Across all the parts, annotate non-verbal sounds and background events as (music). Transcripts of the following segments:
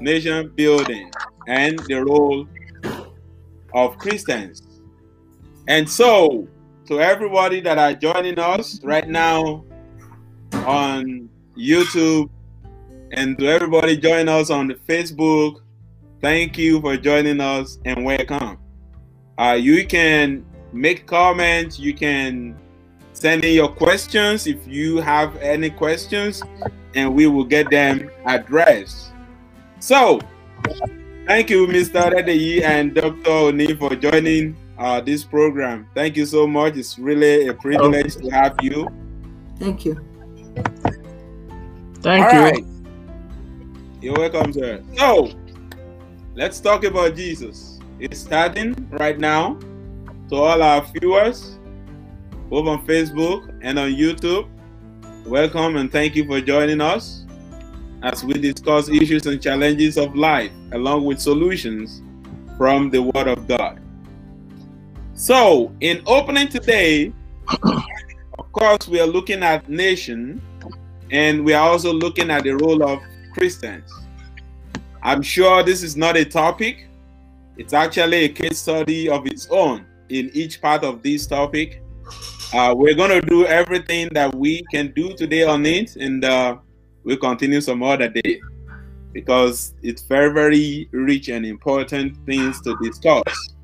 nation building and the role of Christians. And so, to everybody that are joining us right now on YouTube, and to everybody joining us on the Facebook, thank you for joining us and welcome. Uh, you can make comments, you can send in your questions if you have any questions, and we will get them addressed. So, thank you, Mr. Redeyi and Dr. Oni, for joining uh, this program. Thank you so much. It's really a privilege to have you. Thank you. Thank All you. right. You're welcome, sir. So, let's talk about Jesus. It's starting right now. To all our viewers, both on Facebook and on YouTube, welcome and thank you for joining us as we discuss issues and challenges of life along with solutions from the Word of God. So, in opening today, of course, we are looking at nation and we are also looking at the role of Christians. I'm sure this is not a topic, it's actually a case study of its own in each part of this topic. Uh, we're going to do everything that we can do today on it, and uh, we'll continue some other day because it's very, very rich and important things to discuss.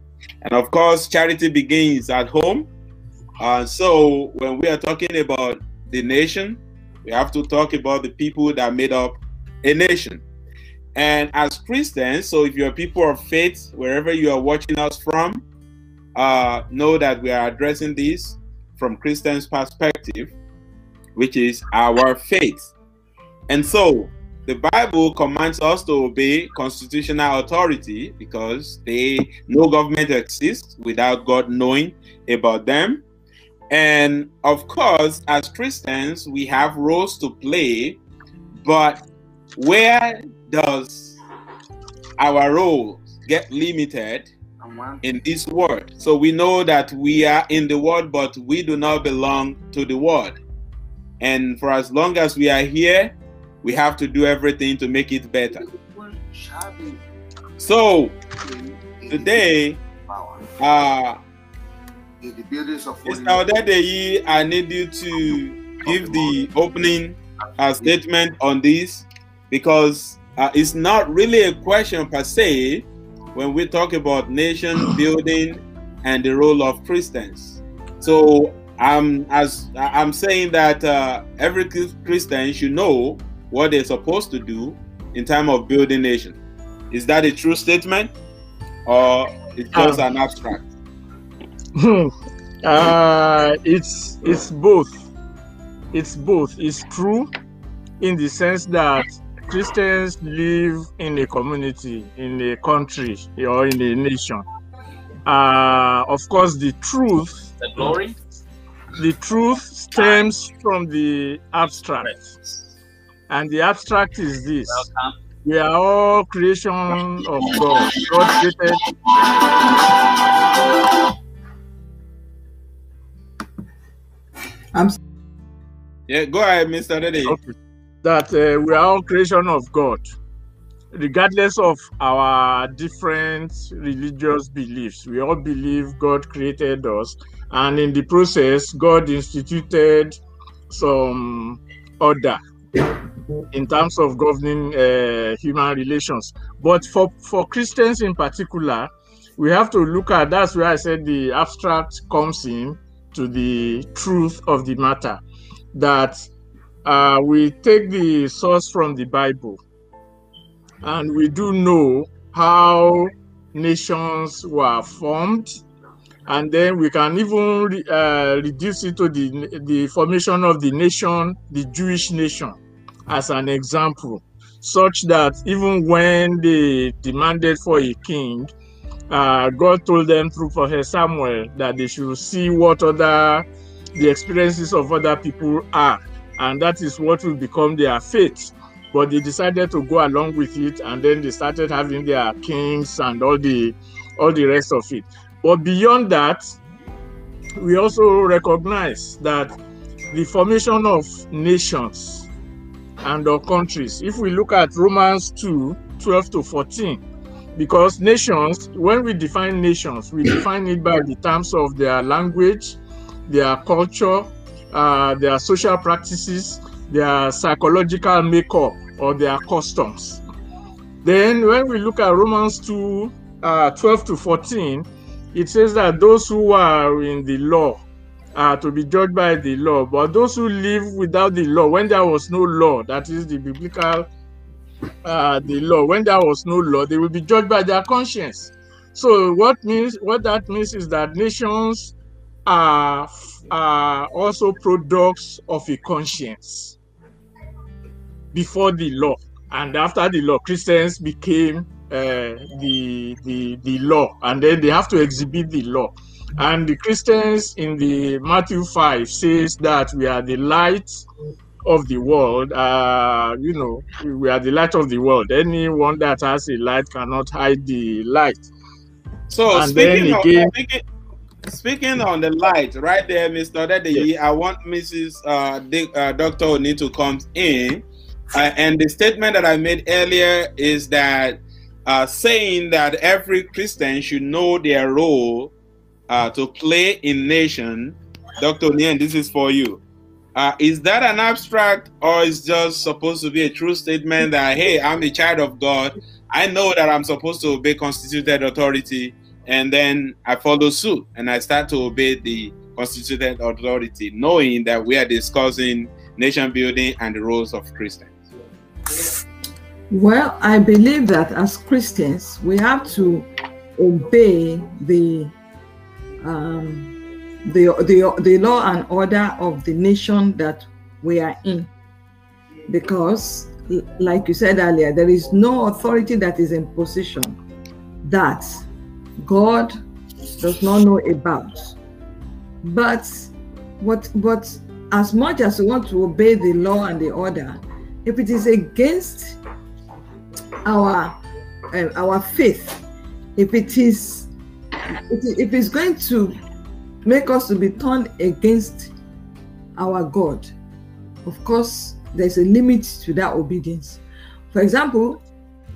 And of course, charity begins at home. Uh, so when we are talking about the nation, we have to talk about the people that made up a nation. And as Christians, so if you're people of faith, wherever you are watching us from, uh, know that we are addressing this from Christians' perspective, which is our faith. And so the Bible commands us to obey constitutional authority because they no government exists without God knowing about them. And of course, as Christians, we have roles to play, but where does our role get limited in this world? So we know that we are in the world, but we do not belong to the world. And for as long as we are here, we have to do everything to make it better. So today, uh, Mr. Odedeyi, I need you to give the opening uh, statement on this because uh, it's not really a question per se when we talk about nation (clears throat) building and the role of Christians. So I'm as I'm saying that uh, every Christian should know what they're supposed to do in time of building nation. Is that a true statement, or it's just Um, an abstract? (laughs) uh, it's it's both. It's both. It's true in the sense that Christians live in a community, in a country, or in a nation. Uh, of course, the truth, The glory. the truth stems from the abstract, and the abstract is this: Welcome. we are all creation of God. God created I'm Yeah, go ahead, Mr. Dede. Okay. that uh, we are all creation of God, regardless of our different religious beliefs. We all believe God created us, and in the process, God instituted some order in terms of governing uh, human relations. But for, for Christians in particular, we have to look at that's where I said the abstract comes in to the truth of the matter. That uh, we take the source from the Bible, and we do know how nations were formed, and then we can even uh, reduce it to the the formation of the nation, the Jewish nation, as an example, such that even when they demanded for a king, uh, God told them through Prophet Samuel that they should see what other the experiences of other people are and that is what will become their faith but they decided to go along with it and then they started having their kings and all the all the rest of it. But beyond that we also recognize that the formation of nations and of countries. If we look at romans 2 12 to 14 because nations when we define nations we define it by the terms of their language their culture uh, their social practices their psychological makeup or their customs. Then when we look at romans 2 uh, 12 to 14 it says that those who are in the law are to be judged by the law. But those who live without the law when there was no law that is the biblical uh, the law when there was no law they will be judged by their conscience. So what means what that means is that nations are are also products of a conscience before the law. And after the law christians became uh, the the the law. And then they have to exhibit the law and the christians in the matthew 5 says that we are the light of the world uh you know we are the light of the world anyone that has a light cannot hide the light So And speaking, then of, speaking, speaking on the light, right there, Mr. Odedeyi, I want Mrs. Uh, Dick, uh, Dr. Oni to come in. Uh, and the statement that I made earlier is that uh, saying that every Christian should know their role uh, to play in nation. Dr. Oni, and this is for you. Uh, is that an abstract or is just supposed to be a true statement that hey, I'm a child of God, I know that I'm supposed to obey constituted authority, and then I follow suit and I start to obey the constituted authority, knowing that we are discussing nation building and the roles of Christians. Well, I believe that as Christians, we have to obey the um, the, the the law and order of the nation that we are in, because, like you said earlier, there is no authority that is in position that God does not know about. But what but as much as we want to obey the law and the order, if it is against our uh, our faith if it is if it's going to make us to be turned against our god of course there's a limit to that obedience. For example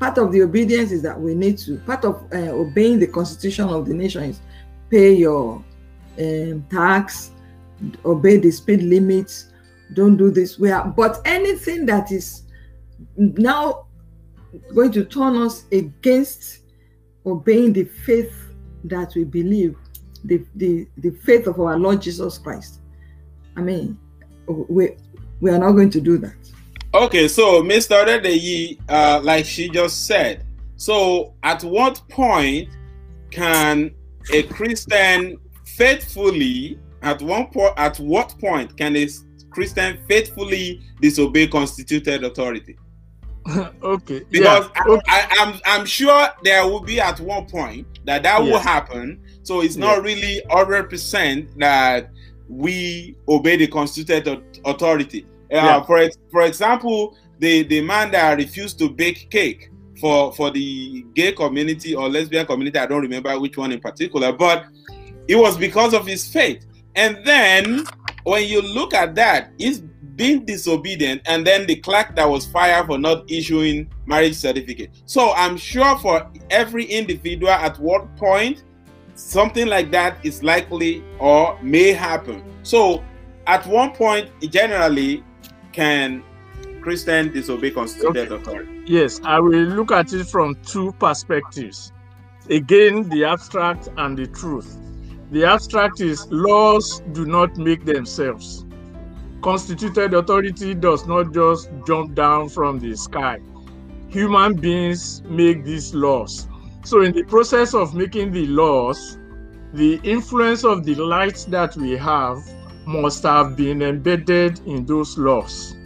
part of the obedience is that we need to part of uh, obeying the constitution of the nation is pay your um, tax obey the speed limits don't do this. We are but anything that is now going to turn us against obeying the faith that we believe, the, the, the faith of our Lord Jesus Christ. I mean, we, we are not going to do that. Okay, so Mr. Odedeyi, uh, like she just said, so at what point can a Christian faithfully, at one point, at what point can a Christian faithfully disobey constituted authority? (laughs) okay Because yeah okay. I, I, I'm I'm sure there will be at one point that that will happen. So it's not really hundred percent that we obey the constituted authority. Uh, Yeah. For for example, the the man that refused to bake cake for for the gay community or lesbian community, I don't remember which one in particular, but it was because of his faith. And then when you look at that, he's being disobedient, and then the clerk that was fired for not issuing marriage certificate. So I'm sure for every individual at what point something like that is likely or may happen. So at one point, generally, can Christian disobey constituted Okay. authority? Yes, I will look at it from two perspectives. Again, the abstract and the truth. The abstract is laws do not make themselves. Constituted authority does not just jump down from the sky. Human beings make these laws. So, in the process of making the laws, the influence of the light that we have must have been embedded in those laws.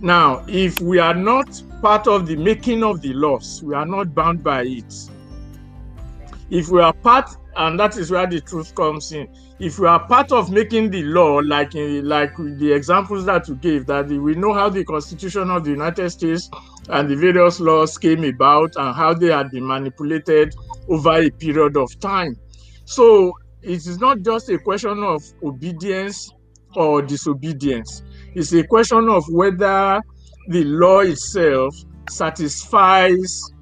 Now, if we are not part of the making of the laws, we are not bound by it. If we are part, and that is where the truth comes in. If we are part of making the law, like in, like the examples that you gave, that we know how the Constitution of the United States and the various laws came about and how they had been manipulated over a period of time. So it is not just a question of obedience or disobedience. It's a question of whether the law itself satisfies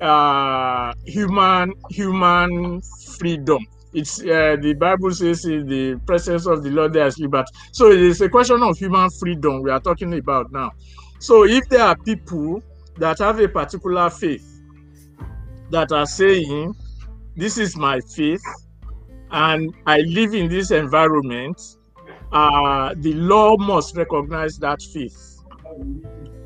uh, human human freedom. It's uh, the Bible says in the presence of the Lord there is liberty. So it is a question of human freedom we are talking about now. So if there are people that have a particular faith that are saying, "This is my faith," and I live in this environment, uh, the law must recognize that faith.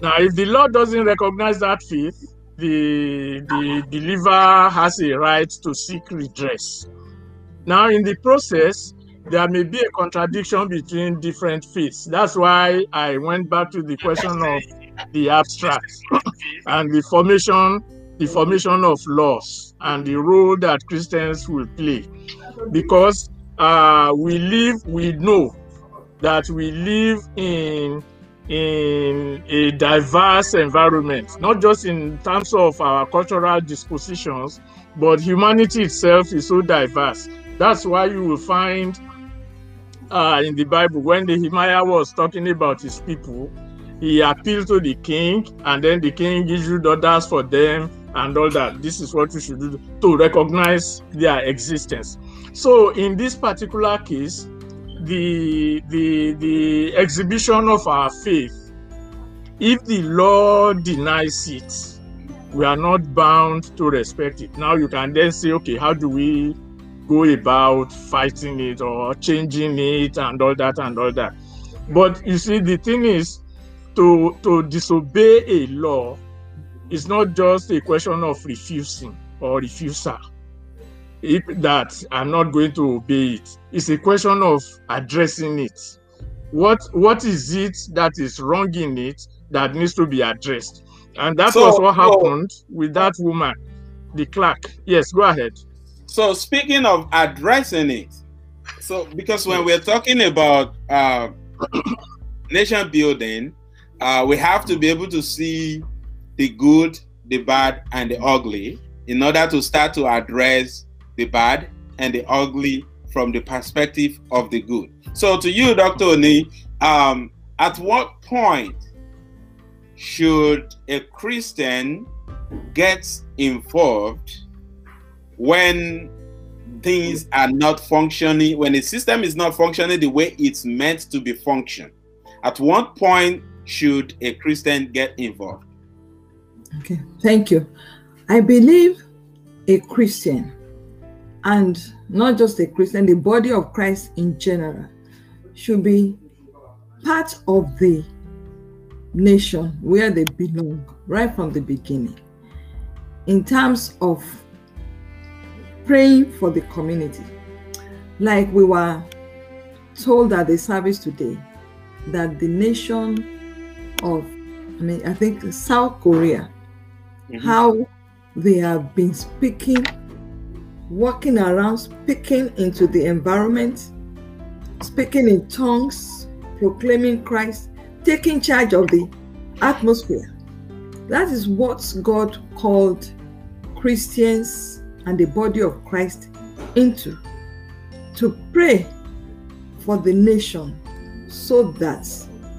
Now, if the law doesn't recognize that faith, the the believer has a right to seek redress. Now, in the process, there may be a contradiction between different faiths. That's why I went back to the question of the abstract and the formation, the formation of laws and the role that Christians will play, because uh, we live, we know that we live in in a diverse environment, not just in terms of our cultural dispositions, but humanity itself is so diverse. That's why you will find uh, in the Bible when Nehemiah was talking about his people, he appealed to the king, and then the king issued orders for them and all that. This is what you should do to recognize their existence. So, in this particular case, the the the exhibition of our faith if the law denies it we are not bound to respect it now you can then say okay how do we go about fighting it or changing it and all that and all that but you see the thing is to to disobey a law is not just a question of refusing or refusal if that I'm not going to obey it. It's a question of addressing it. What what is it that is wrong in it that needs to be addressed? And that so, was what happened so, with that woman, the clerk. Yes, go ahead. So speaking of addressing it, so because when we're talking about uh, nation building, uh, we have to be able to see the good, the bad, and the ugly in order to start to address the bad and the ugly from the perspective of the good. So, to you, Dr. Oni, um, at what point should a Christian get involved when things are not functioning, when the system is not functioning the way it's meant to be function? At what point should a Christian get involved? Okay, thank you. I believe a Christian and not just a Christian, the body of Christ in general should be part of the nation where they belong right from the beginning in terms of praying for the community. Like we were told at the service today, that the nation of, I mean, I think South Korea, mm-hmm. how they have been speaking walking around, speaking into the environment, speaking in tongues, proclaiming Christ, taking charge of the atmosphere. That is what God called Christians and the body of Christ into to pray for the nation so that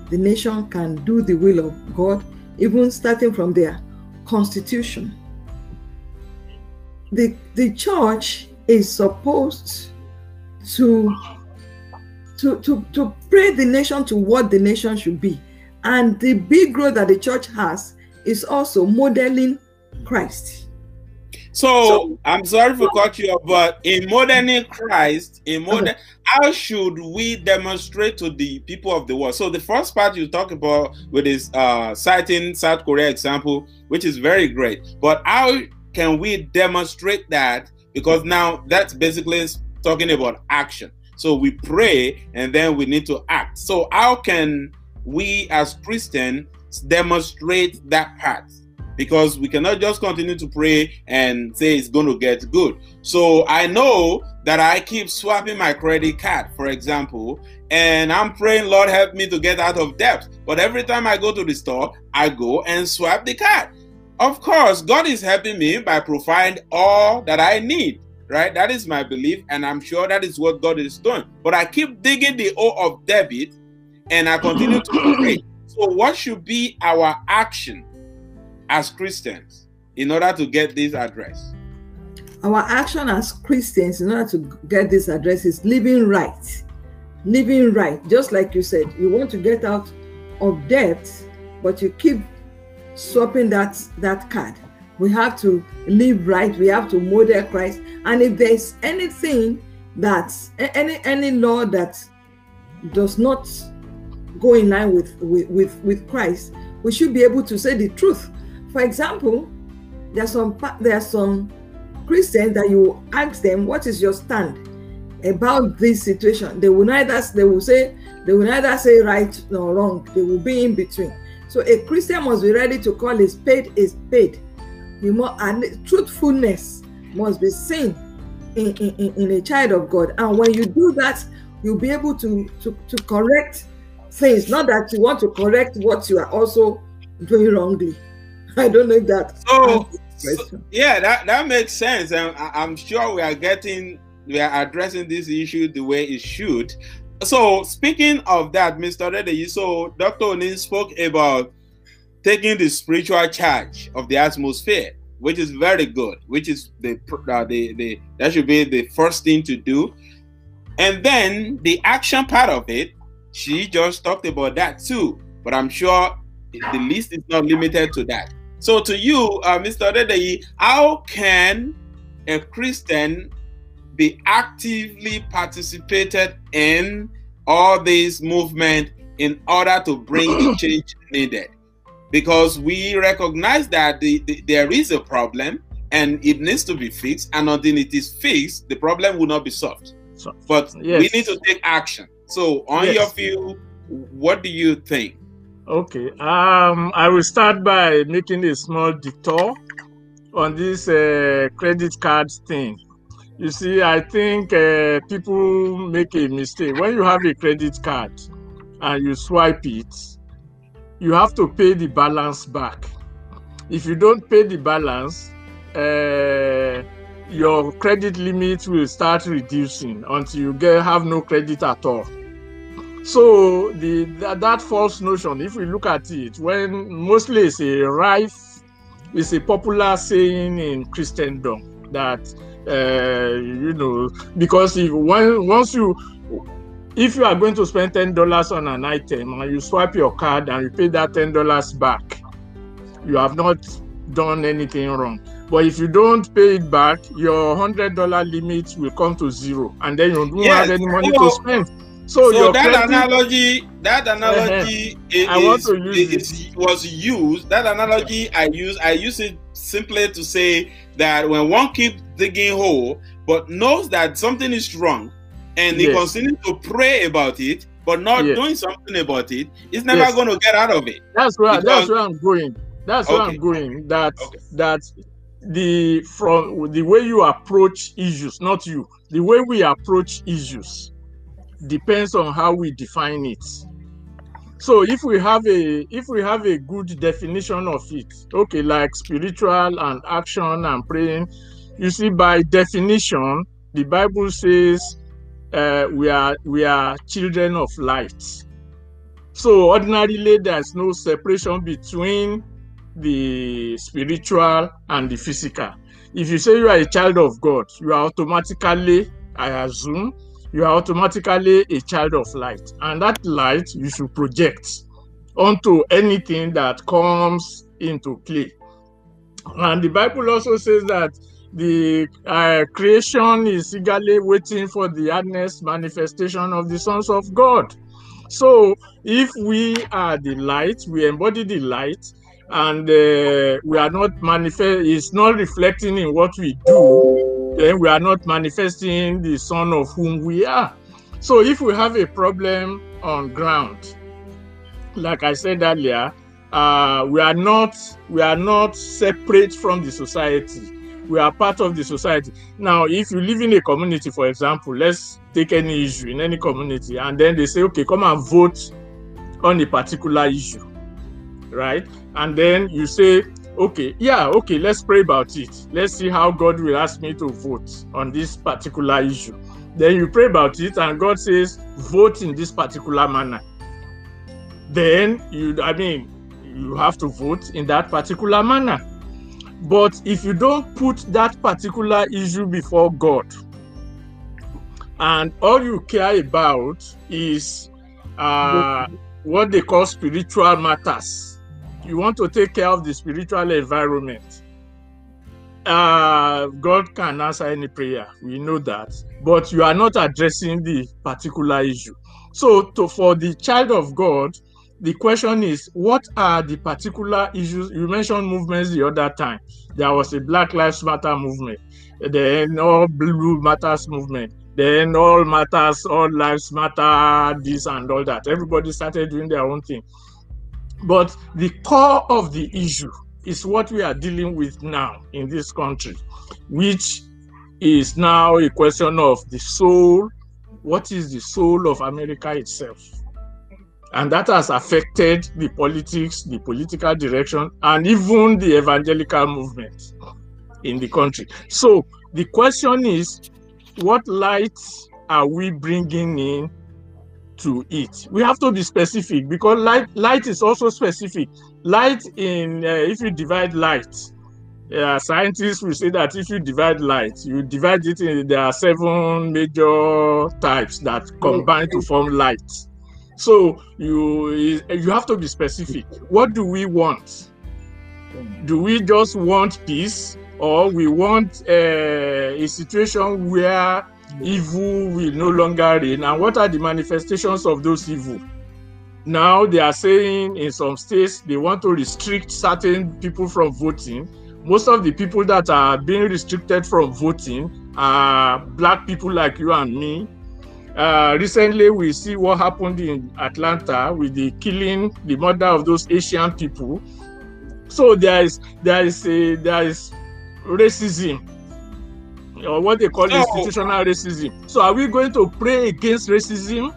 the nation can do the will of God, even starting from their constitution. The the church is supposed to to to to pray the nation to what the nation should be. And the big role that the church has is also modeling christ so, so i'm sorry for cut you off but in modeling christ in modern uh-huh. how should we demonstrate to the people of the world so the first part you talk about with this uh citing south korea example which is very great but how can we demonstrate that? Because now that's basically talking about action. So we pray and then we need to act. So how can we as Christians demonstrate that part? Because we cannot just continue to pray and say it's going to get good. So I know that I keep swapping my credit card, for example, and I'm praying, Lord, help me to get out of debt. But every time I go to the store, I go and swap the card. Of course, God is helping me by providing all that I need, right? That is my belief, and I'm sure that is what God is doing. But I keep digging the O of debit and I continue to pray. (clears throat) So, what should be our action as Christians in order to get this address? Our action as Christians in order to get this address is living right. Living right. Just like you said, you want to get out of debt, but you keep swapping that, that card. We have to live right. We have to model Christ. And if there's anything that any any law that does not go in line with, with, with, with Christ, we should be able to say the truth. For example, there are some there are some Christians that you ask them, what is your stand about this situation? They will neither they will say they will neither say right nor wrong. They will be in between. So a Christian must be ready to call his paid is paid. You must, and truthfulness must be seen in, in, in a child of God. And when you do that, you'll be able to, to, to correct things. Not that you want to correct what you are also doing wrongly. (laughs) I don't know if that. So, so yeah, that, that makes sense. And I'm sure we are getting, we are addressing this issue the way it should. So, speaking of that, Mr. Rede, so Dr. Onin spoke about taking the spiritual charge of the atmosphere which is very good, which is the, uh, the, the that should be the first thing to do. And then the action part of it, she just talked about that too. But I'm sure the list is not limited to that. So to you, uh, Mr. Odedeyi, how can a Christian be actively participated in all this movement in order to bring the (clears throat) change needed? because we recognize that the, the, there is a problem and it needs to be fixed. And until it is fixed, the problem will not be solved. So, but yes. we need to take action. So, on yes. your view, what do you think? Okay, um, I will start by making a small detour on this uh, credit card thing. You see, I think uh, people make a mistake when you have a credit card and you swipe it you have to pay the balance back. If you don't pay the balance, uh, your credit limit will start reducing until you get have no credit at all. So the that, that false notion, if we look at it, when mostly it's a rife, it's a popular saying in Christendom that uh, you know because if when, once you if you are going to spend ten dollars on an item and you swipe your card and you pay that ten dollars back, you have not done anything wrong. But if you don't pay it back, your hundred dollar limit will come to zero, and then you don't yes. have any money to spend. So, so that credit, analogy, that analogy (laughs) uh-huh. is, I want to use is, was used. That analogy I use, I use it simply to say that when one keeps digging hole, but knows that something is wrong, and yes. he continues to pray about it, but not yes. doing something about it, he's never yes. going to get out of it. That's where because... that's where I'm going. That's okay. where I'm going. That okay. that the from the way you approach issues, not you, the way we approach issues depends on how we define it. So if we have a if we have a good definition of it, okay, like spiritual and action and praying, you see by definition, the Bible says uh, we are we are children of light. So ordinarily, there's no separation between the spiritual and the physical. If you say you are a child of God, you are automatically, I assume, you are automatically a child of light, and that light you should project onto anything that comes into play. And the Bible also says that the uh, creation is eagerly waiting for the earnest manifestation of the sons of God. So, if we are the light, we embody the light, and uh, we are not manifest, it's not reflecting in what we do, then we are not manifesting the Son of whom we are. So, if we have a problem on ground, like I said earlier, uh, we are not we are not separate from the society we are part of the society. Now, if you live in a community, for example, let's take any issue in any community, and then they say, okay, come and vote on a particular issue, right? And then you say, okay, yeah, okay, let's pray about it. Let's see how God will ask me to vote on this particular issue. Then you pray about it, and God says, vote in this particular manner. Then you, I mean, you have to vote in that particular manner. But if you don't put that particular issue before God, and all you care about is uh, what they call spiritual matters, you want to take care of the spiritual environment. Uh, God can answer any prayer, we know that, but you are not addressing the particular issue. So, to, for the child of God, the question is what are the particular issues? You mentioned movements the other time. There was a black lives matter movement. Then all blue matters movement. Then all matters all lives matter this and all that. Everybody started doing their own thing but the core of the issue is what we are dealing with now in this country which is now a question of the soul what is the soul of america itself and that has affected the politics, the political direction, and even the evangelical movement in the country. So the question is, what light are we bringing in to it? We have to be specific because light light is also specific. Light in uh, if you divide light, uh, scientists will say that if you divide light, you divide it in there are seven major types that combine to form light so you you have to be specific. What do we want? Do we just want peace, or we want uh, a situation where evil will no longer reign? And what are the manifestations of those evil? Now they are saying in some states they want to restrict certain people from voting. Most of the people that are being restricted from voting are black people like you and me, uh, recently, we see what happened in Atlanta with the killing, the murder of those Asian people. So there is there is a there is racism, or what they call institutional racism. So are we going to pray against racism?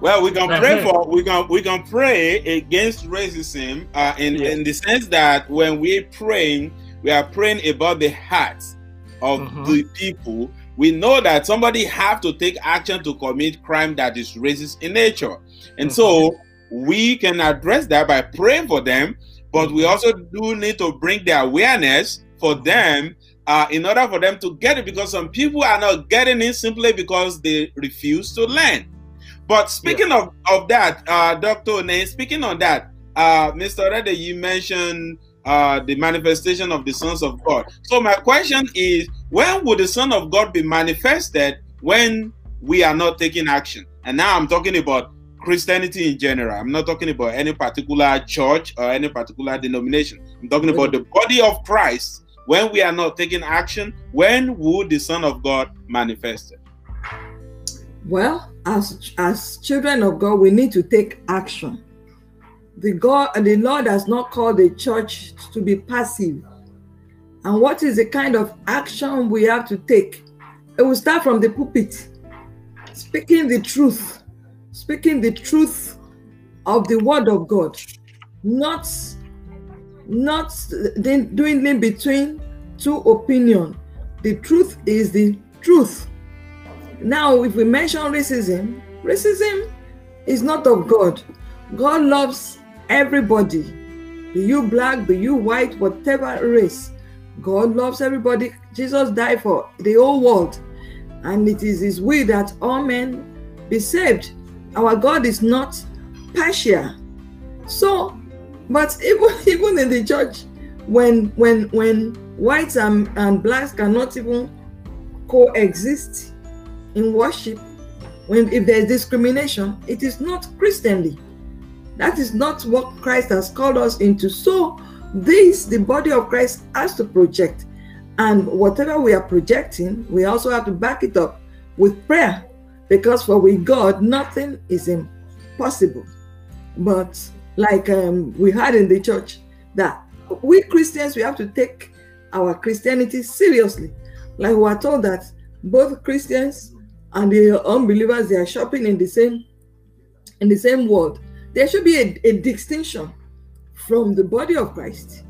Well, we can pray for we can we can pray against racism uh, in yeah. in the sense that when we praying, we are praying about the hearts of mm-hmm. the people we know that somebody have to take action to commit crime that is racist in nature and mm-hmm. so we can address that by praying for them but we mm-hmm. also do need to bring the awareness for them uh, in order for them to get it because some people are not getting it simply because they refuse to learn but speaking yeah. of, of that uh, dr Nate, speaking on that uh, mr Rede, you mentioned uh, the manifestation of the sons of God. So my question is, when would the Son of God be manifested when we are not taking action? And now I'm talking about Christianity in general. I'm not talking about any particular church or any particular denomination. I'm talking about the body of Christ. When we are not taking action, when would the Son of God manifest it? Well, as as children of God, we need to take action the God and the Lord has not called the church to be passive. And what is the kind of action we have to take? It will start from the pulpit, speaking the truth, speaking the truth of the word of God, not not doing in between two opinion. The truth is the truth. Now, if we mention racism, racism is not of God. God loves everybody, be you black, be you white, whatever race. God loves everybody. Jesus died for the whole world. And it is his will that all men be saved. Our God is not partial. So, but even (laughs) even in the church, when when when whites and, and blacks cannot even coexist in worship, when if there's discrimination, it is not Christianly. That is not what Christ has called us into. So, this, the body of Christ, has to project. And whatever we are projecting, we also have to back it up with prayer. Because for with God, nothing is impossible. But like um, we had in the church, that we Christians, we have to take our Christianity seriously. Like we are told that both Christians and the unbelievers, they are shopping in the same in the same world there should be a, a distinction from the body of Christ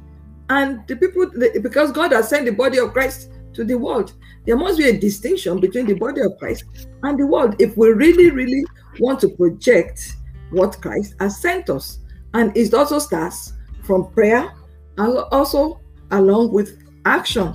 and the people, because God has sent the body of Christ to the world. There must be a distinction between the body of Christ and the world if we really, really want to project what Christ has sent us. And it also starts from prayer and also along with action.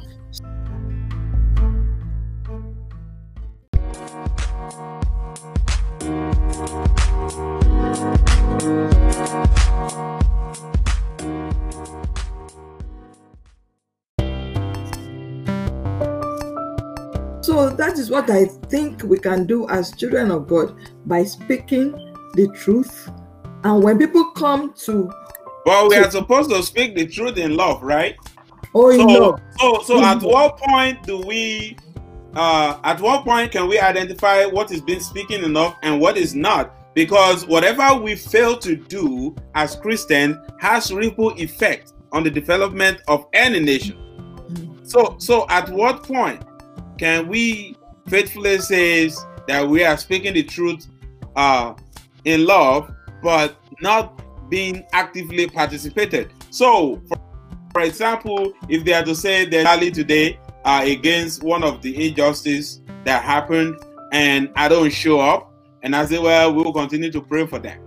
So that is what I think we can do as children of God by speaking the truth. And when people come to well, we So- are supposed to speak the truth in love, right? oh So, no, so, so In at love. what point do we, uh, at what point can we identify what is being speaking in love and what is not? Because whatever we fail to do as Christians has ripple effect on the development of any nation. So, so at what point can we faithfully say that we are speaking the truth uh, in love, but not being actively participated? So, for, example, if they are to say that rally today uh, against one of the injustice that happened, and I don't show up, and I say, well, we will continue to pray for them.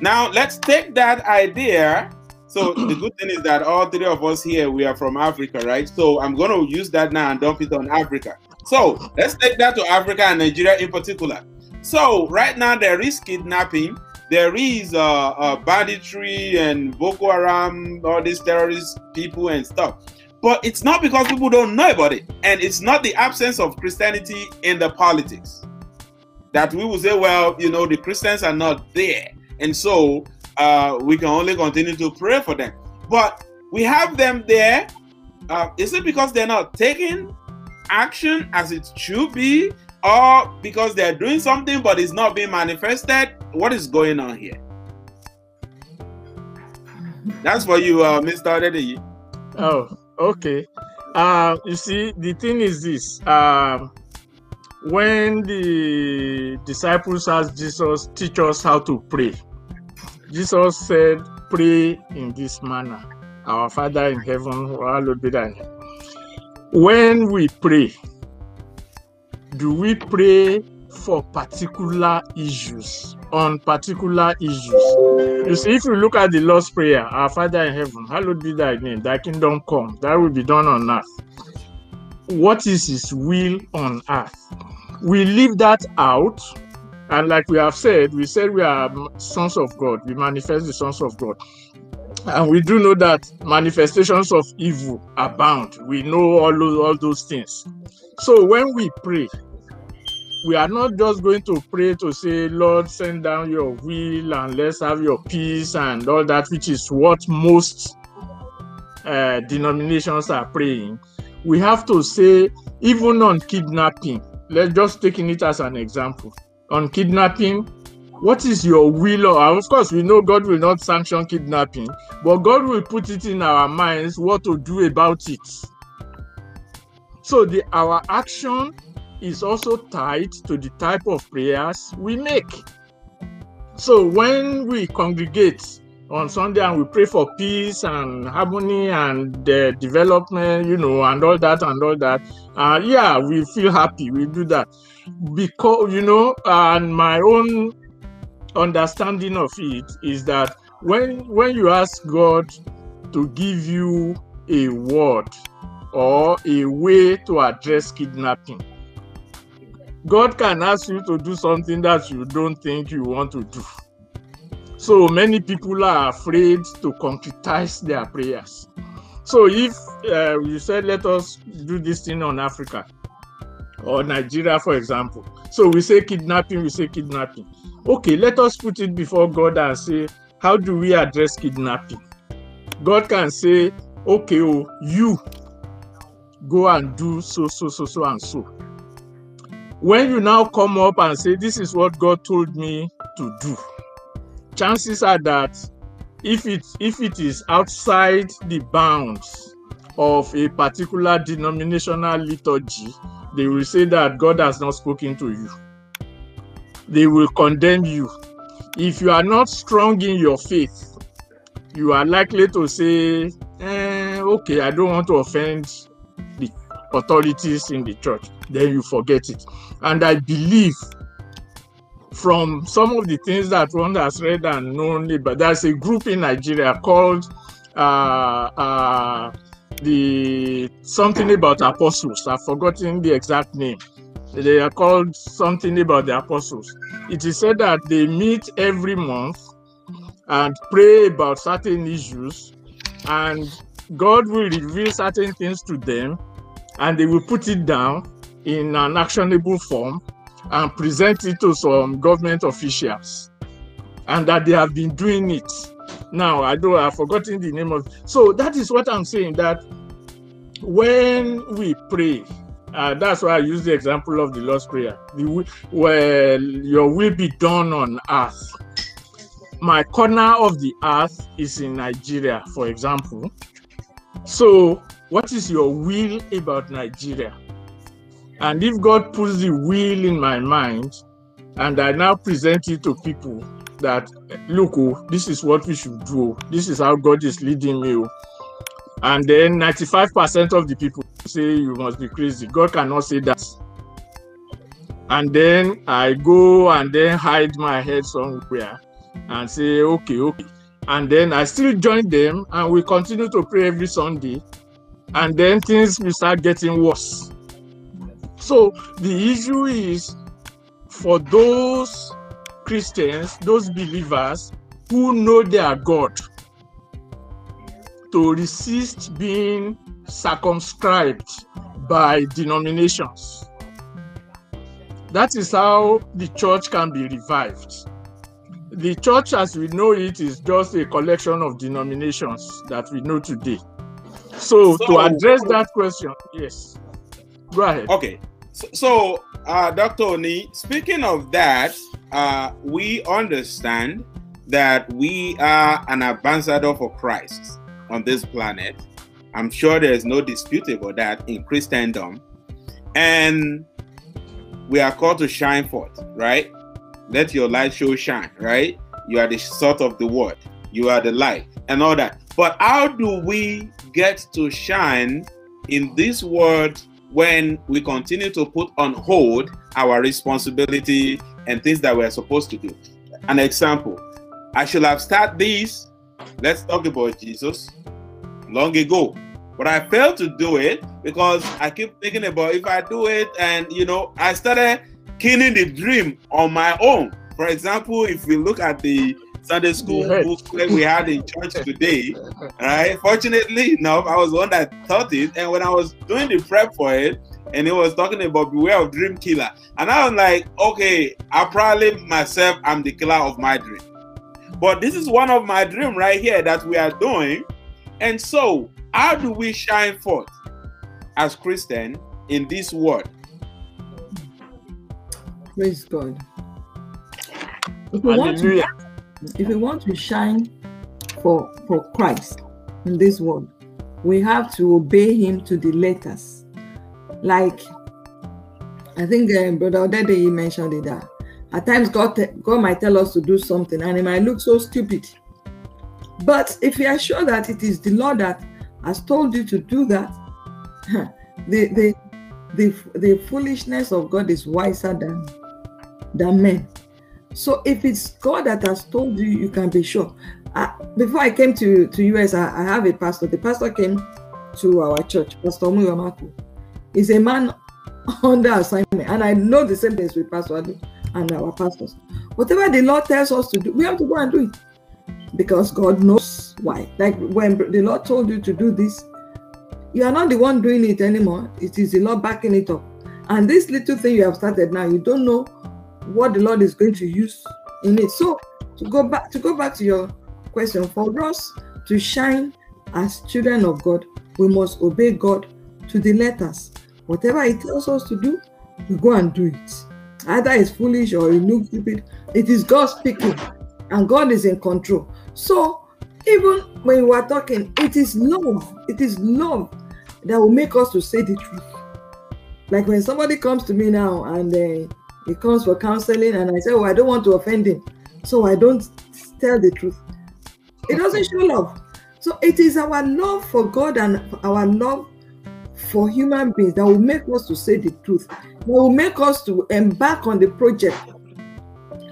Now, let's take that idea. So the good thing is that all three of us here we are from Africa, right? So I'm going to use that now and dump it on Africa. So let's take that to Africa and Nigeria in particular. So right now there is kidnapping, there is uh, uh, banditry and Boko Haram, all these terrorist people and stuff. But it's not because people don't know about it, and it's not the absence of Christianity in the politics that we will say, well, you know, the Christians are not there, and so uh, we can only continue to pray for them. But we have them there. Uh, is it because they're not taking action as it should be, or because they're doing something but it's not being manifested? What is going on here? That's for you, uh, Mr. Adedeyi. Oh, okay. Uh, you see, the thing is this. Um, when the disciples asked Jesus, teach us how to pray, Jesus said, pray in this manner. Our Father in heaven, hallowed be thy name. When we pray, do we pray for particular issues, on particular issues? You see, if you look at the Lord's Prayer, Our Father in heaven, hallowed be thy name, thy kingdom come, thy will be done on earth. What is his will on earth? We leave that out, and like we have said, we said we are sons of God, we manifest the sons of God. And we do know that manifestations of evil abound. We know all those, all those things. So when we pray, we are not just going to pray to say, Lord, send down your will and let's have your peace and all that, which is what most uh, denominations are praying. We have to say, even on kidnapping, let's just taking it as an example. On kidnapping, what is your will? Of course, we know God will not sanction kidnapping, but God will put it in our minds what to do about it. So the our action is also tied to the type of prayers we make. So when we congregate on Sunday and we pray for peace and harmony and uh, development, you know, and all that and all that, uh, yeah, we feel happy. We do that because you know, and my own understanding of it is that when when you ask God to give you a word or a way to address kidnapping God can ask you to do something that you don't think you want to do. So many people are afraid to concretize their prayers. So if uh, you said, let us do this thing on Africa or Nigeria, for example. So we say kidnapping, we say kidnapping. Okay, let us put it before God and say, how do we address kidnapping? God can say, okay, oh, you go and do so, so, so, so, and so. When you now come up and say this is what god told me to do chances are that if it if it is outside the bounds of a particular denominational liturgy they will say that god has not spoken to you. They will condemn you. If you are not strong in your faith you are likely to say eh, okay i don't want to offend the authorities in the church then you forget it and i believe from some of the things that one has read and known, but there's a group in Nigeria called uh, uh, the something about apostles. I've forgotten the exact name. They are called something about the apostles. It is said that they meet every month and pray about certain issues, and God will reveal certain things to them, and they will put it down in an actionable form and present it to some government officials, and that they have been doing it. Now I don't I've forgotten the name of so that is what I'm saying that when we pray, uh, that's why I use the example of the Lord's Prayer. The, where your will be done on earth. My corner of the earth is in Nigeria, for example. So, what is your will about Nigeria? And if God puts the will in my mind, and I now present it to people that, look, oh, this is what we should do. Oh. This is how God is leading me. Oh. And then 95% of the people say you must be crazy. God cannot say that. And then I go and then hide my head somewhere and say, okay, okay. And then I still join them and we continue to pray every Sunday. And then things will start getting worse. So the issue is for those Christians, those believers who know their God to resist being circumscribed by denominations. That is how the church can be revived. The church, as we know it, is just a collection of denominations that we know today. So, so to address that question, yes, go ahead. Okay. So, so uh, Dr. Oni, speaking of that, uh, we understand that we are an ambassador for Christ on this planet. I'm sure there's no dispute about that in Christendom. And we are called to shine forth, right? Let your light show shine, right? You are the salt of the world, you are the light, and all that. But how do we get to shine in this world when we continue to put on hold our responsibility and things that we're supposed to do? An example I should have started this. Let's talk about Jesus long ago. But I failed to do it because I keep thinking about if I do it, and you know, I started killing the dream on my own. For example, if we look at the Sunday school book that we had in church today, right? Fortunately enough, I was the one that taught it, and when I was doing the prep for it, and it was talking about beware of dream killer, and I was like, okay, I probably myself am the killer of my dream. But this is one of my dream right here that we are doing and so, how do we shine forth as Christian in this world? Praise God. If we, want to, if we want to shine for, for Christ in this world, we have to obey Him to the letters. Like, I think uh, Brother Odede mentioned it that at times God, God might tell us to do something and it might look so stupid. But if you are sure that it is the Lord that has told you to do that, (laughs) the the the, the foolishness of God is wiser than than men. So if it's God that has told you, you can be sure. Before I came to to US, I, I, have a pastor. The pastor came to our church, Pastor Muyamaku. He's a man (laughs) under assignment, and I know the same things with Pastor Adu and our pastors. Whatever the Lord tells us to do, we have to go and do it because God knows why. Like when the Lord told you to do this, you are not the one doing it anymore. It is the Lord backing it up. And this little thing you have started now, you don't know what the Lord is going to use in it. So to go back to go back to your question, for us to shine as children of God, we must obey God to the letters. Whatever He tells us to do, we go and do it. Either it's foolish or it looks stupid. It is God speaking, and God is in control. So even when we are talking, it is love. It is love that will make us to say the truth. Like when somebody comes to me now and uh, he comes for counseling, and I say, "Oh, I don't want to offend him," so I don't tell the truth. It doesn't show love. So it is our love for God and our love for human beings that will make us to say the truth. That will make us to embark on the project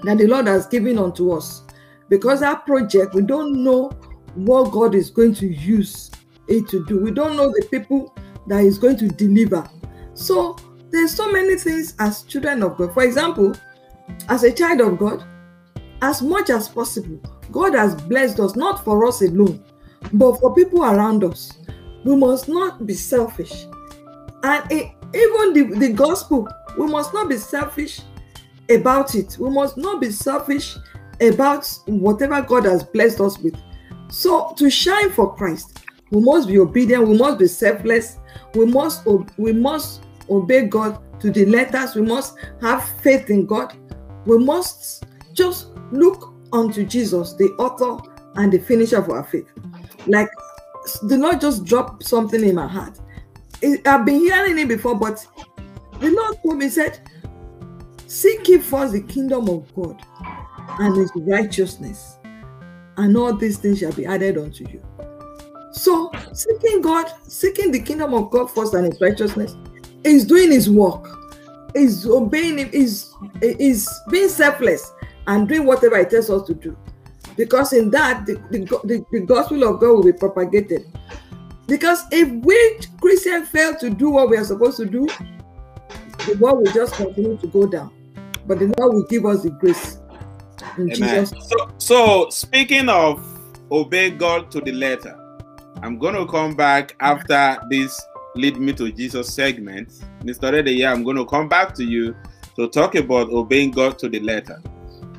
that the Lord has given unto us. Because our project, we don't know what God is going to use it to do. We don't know the people that is going to deliver. So there's so many things as children of God. For example, as a child of God, as much as possible, God has blessed us not for us alone, but for people around us. We must not be selfish. And it, even the, the gospel, we must not be selfish about it. We must not be selfish about whatever God has blessed us with. So to shine for Christ, we must be obedient, we must be selfless, we must we must obey God to the letters, we must have faith in God. We must just look unto Jesus, the author and the finisher of our faith. Like do not just drop something in my heart. I've been hearing it before, but the Lord told me, said, Seek ye first the kingdom of God and his righteousness, and all these things shall be added unto you. So, seeking God, seeking the kingdom of God first and his righteousness, is doing his work, is obeying him, is, is being selfless and doing whatever he tells us to do. Because in that, the, the, the, the gospel of God will be propagated. Because if we Christians fail to do what we are supposed to do, the world will just continue to go down. But the Lord will give us the grace. In Amen. Jesus. So, so speaking of obey God to the letter, I'm going to come back after this lead me to Jesus segment. Mr. Redeye, I'm going to come back to you to talk about obeying God to the letter.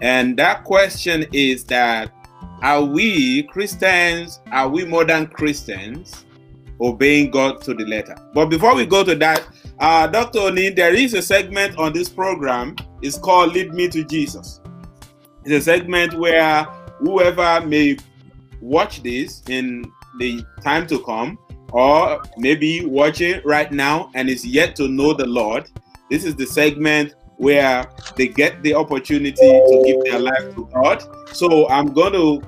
And that question is that are we Christians, are we modern Christians obeying God to the letter? But before we go to that, uh, Dr. Oni, there is a segment on this program. It's called Lead Me to Jesus. It's a segment where whoever may watch this in the time to come, or maybe watching right now and is yet to know the Lord, this is the segment where they get the opportunity to give their life to God. So I'm going to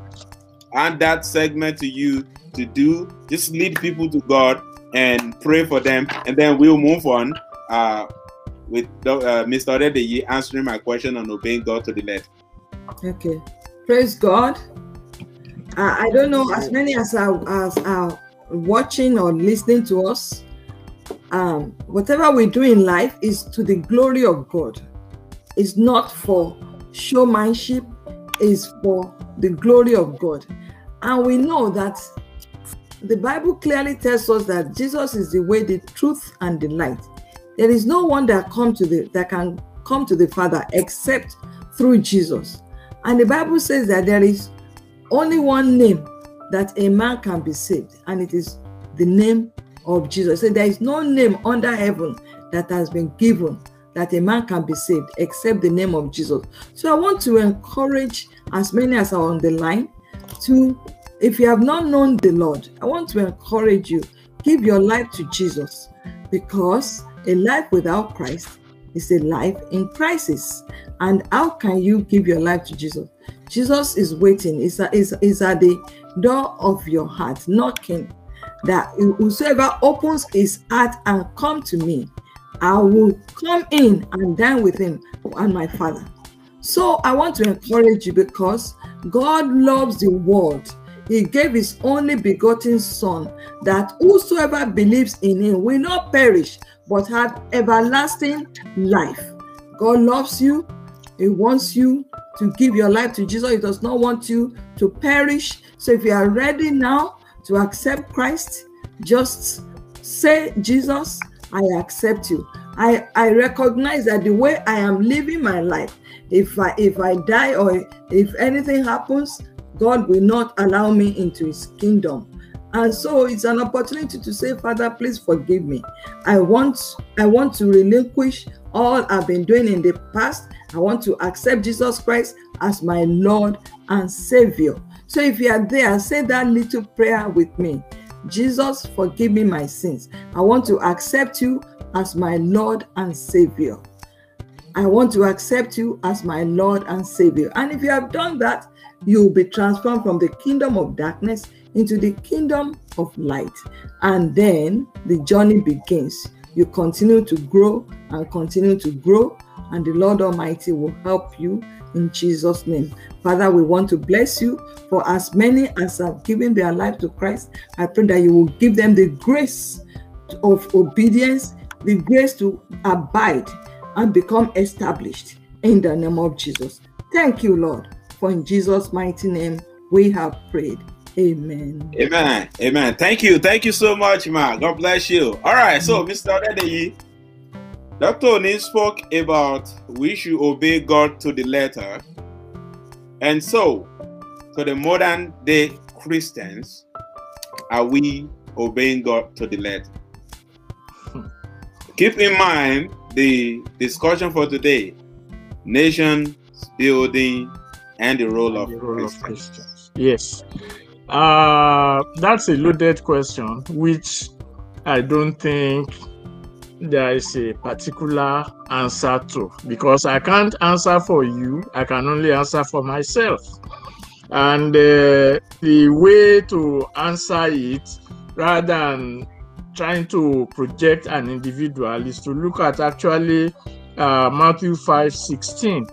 add that segment to you to do. Just lead people to God and pray for them, and then we'll move on uh, with uh, Mr. Redeye answering my question on obeying God to the left. Okay, praise God. Uh, I don't know as many as are, as are watching or listening to us um, whatever we do in life is to the glory of God. It's not for showmanship, it's for the glory of God. And we know that the Bible clearly tells us that Jesus is the way, the truth, and the light. There is no one that come to the that can come to the Father except through Jesus. And the Bible says that there is only one name that a man can be saved, and it is the name of Jesus. So there is no name under heaven that has been given that a man can be saved except the name of Jesus. So I want to encourage as many as are on the line to, if you have not known the Lord, I want to encourage you, give your life to Jesus because a life without Christ is a life in crisis. And how can you give your life to Jesus? Jesus is waiting, is, is, is at the door of your heart, knocking that whosoever opens his heart and come to me, I will come in and dine with him and my father. So I want to encourage you because God loves the world. He gave his only begotten son that whosoever believes in him will not perish but have everlasting life. God loves you. He wants you to give your life to Jesus. He does not want you to perish. So if you are ready now, to accept Christ, just say, Jesus, I accept you. I, I recognize that the way I am living my life, if I if I die or if anything happens, God will not allow me into his kingdom. And so it's an opportunity to say, Father, please forgive me. I want I want to relinquish all I've been doing in the past. I want to accept Jesus Christ as my Lord and Savior. So if you are there, say that little prayer with me. Jesus, forgive me my sins. I want to accept you as my Lord and Savior. I want to accept you as my Lord and Savior. And if you have done that, you will be transformed from the kingdom of darkness into the kingdom of light. And then the journey begins. You continue to grow and continue to grow and the Lord Almighty will help you in Jesus' name. Father, we want to bless you for as many as have given their life to Christ. I pray that you will give them the grace of obedience, the grace to abide and become established in the name of Jesus. Thank you, Lord, for in Jesus' mighty name we have prayed. Amen. Amen. Amen. Thank you. Thank you so much, man. God bless you. All right. So, mm. Mr. Odedeyi, Dr. Oni spoke about we should obey God to the letter. And so, to the modern day Christians, are we obeying God to the letter? Keep in mind the discussion for today nation building and the role of, the role of Christians. Christians. Yes. Uh, that's a loaded question, which I don't think there is a particular answer to because I can't answer for you. I can only answer for myself. And uh, the way to answer it, rather than trying to project an individual, is to look at actually uh, Matthew 5 16,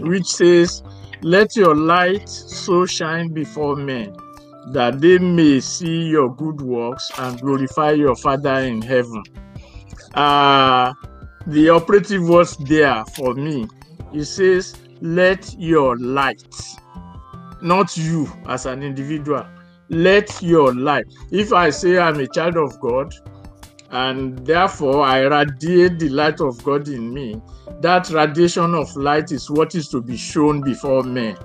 which says, Let your light so shine before men that they may see your good works and glorify your Father in heaven. Uh, the operative words there for me, it says, Let your light, not you as an individual, let your light. If I say I'm a child of God, and therefore I radiate the light of God in me, that radiation of light is what is to be shown before men,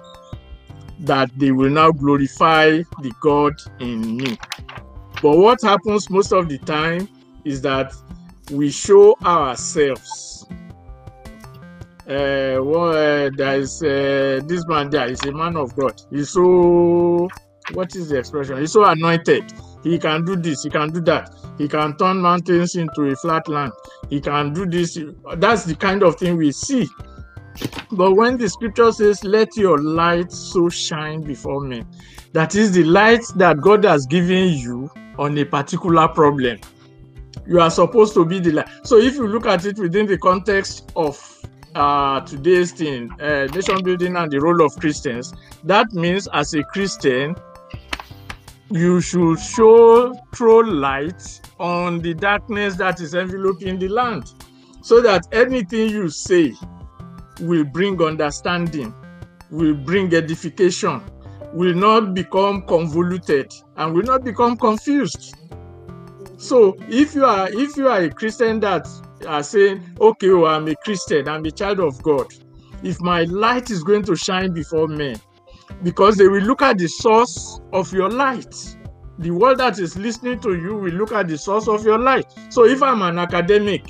that they will now glorify the God in me. But what happens most of the time is that we show ourselves. Uh, well, uh, there is uh, this man there is a man of God. He's so, what is the expression? He's so anointed. He can do this, he can do that. He can turn mountains into a flat land. He can do this. That's the kind of thing we see. But when the scripture says, Let your light so shine before men, that is the light that God has given you on a particular problem. You are supposed to be the light. So if you look at it within the context of uh, today's thing, uh, nation building and the role of Christians, that means as a Christian, you should show throw light on the darkness that is enveloping the land so that anything you say will bring understanding will bring edification will not become convoluted and will not become confused so if you are if you are a christian that are saying okay well, i'm a christian i'm a child of god if my light is going to shine before men because they will look at the source of your light. The world that is listening to you will look at the source of your light. So if I'm an academic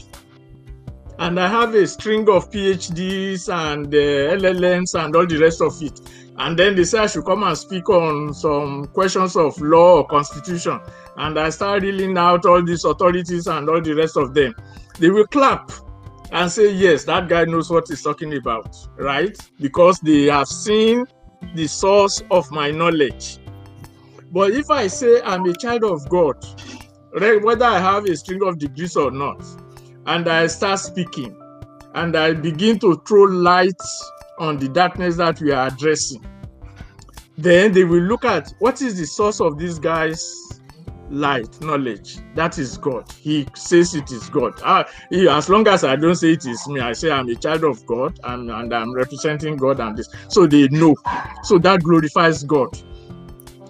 and I have a string of PhDs and uh, LLMs and all the rest of it, and then they say I should come and speak on some questions of law or constitution, and I start reeling out all these authorities and all the rest of them, they will clap and say, Yes, that guy knows what he's talking about, right? Because they have seen the source of my knowledge. But if I say I'm a child of God, whether I have a string of degrees or not, and I start speaking, and I begin to throw light on the darkness that we are addressing, then they will look at what is the source of this guy's light knowledge? That is god. He says it is god. Ah, he, as long as i don't say it is me i say i'm a child of god and, and i'm representing god and this. So they know. So that glorifies god.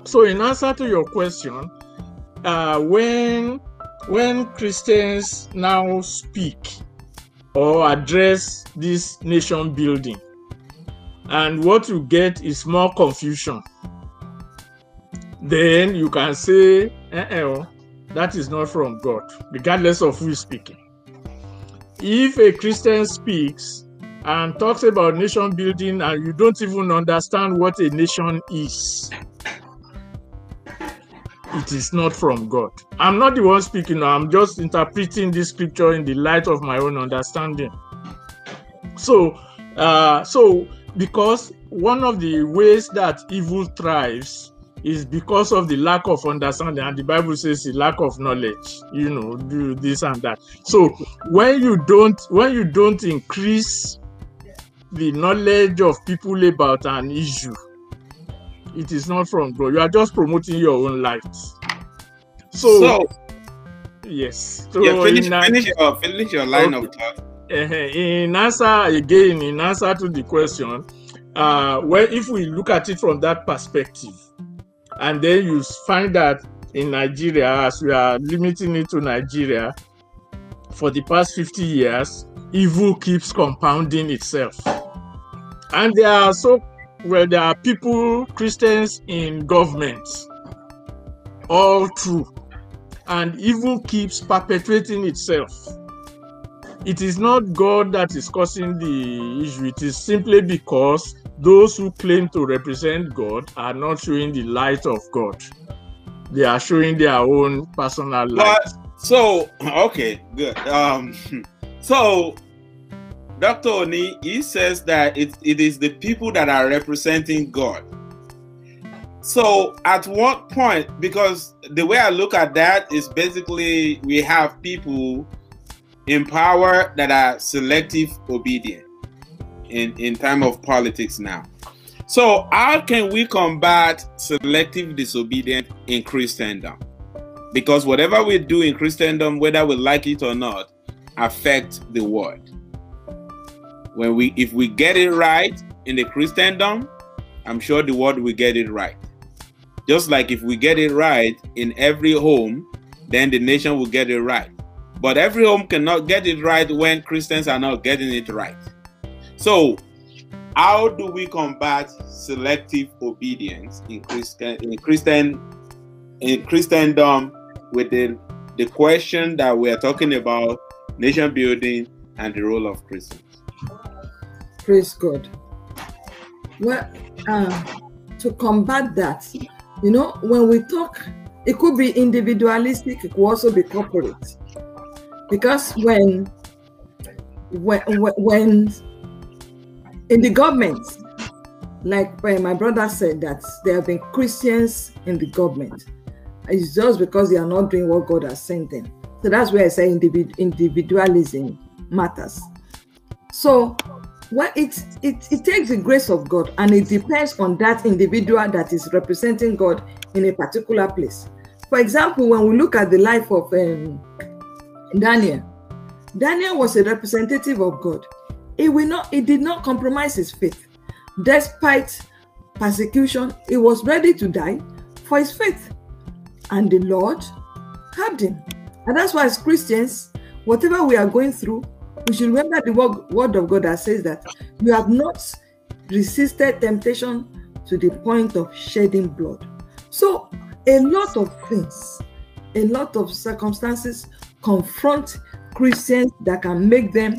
So in answer to your question uh, when when christians now speak or address this nation building and what you get is more confusion then you can say, uh-uh, that is not from God, regardless of who is speaking. If a Christian speaks and talks about nation building and you don't even understand what a nation is, it is not from God. I'm not the one speaking, I'm just interpreting this scripture in the light of my own understanding. So, uh, so because one of the ways that evil thrives is because of the lack of understanding and the bible says the lack of knowledge you know do this and that so when you don't when you don't increase the knowledge of people about an issue it is not from god you are just promoting your own light so, So, yes so yeah, finish, in finish your finish your line Okay. of thought. in answer again in answer to the question uh well if we look at it from that perspective and then you find that in nigeria as we are limiting it to nigeria for the past 50 years evil keeps compounding itself and there are so well there are people christians in government all through and evil keeps perpetuating itself it is not God that is causing the issue. It is simply because those who claim to represent God are not showing the light of God. They are showing their own personal light. So okay, good. Um, (laughs) so Dr. Oni, he says that it, it is the people that are representing God. So at what point, because the way I look at that is basically we have people in power that are selective obedient in, in time of politics now. So how can we combat selective disobedience in Christendom? because whatever we do in Christendom, whether we like it or not, affect the world. When we, if we get it right in the Christendom, I'm sure the world will get it right. Just like if we get it right in every home, then the nation will get it right. But every home cannot get it right when Christians are not getting it right. So, how do we combat selective obedience in Christian in Christian in Christendom with the the question that we are talking about nation building and the role of Christians. Praise God. Well, uh, to combat that, you know, when we talk, it could be individualistic, it could also be corporate. Because when when when- when in the government, like uh, my brother said, that there have been Christians in the government. It's just because they are not doing what God has sent them. So that's where I say individ- individualism matters. So well, it, it it takes the grace of God and it depends on that individual that is representing God in a particular place. For example, when we look at the life of um, Daniel, Daniel was a representative of God. He will not, he did not compromise his faith. Despite persecution, he was ready to die for his faith. And the Lord helped him. And that's why as Christians, whatever we are going through, we should remember the word, word of God that says that you have not resisted temptation to the point of shedding blood. So a lot of things, a lot of circumstances confront Christians that can make them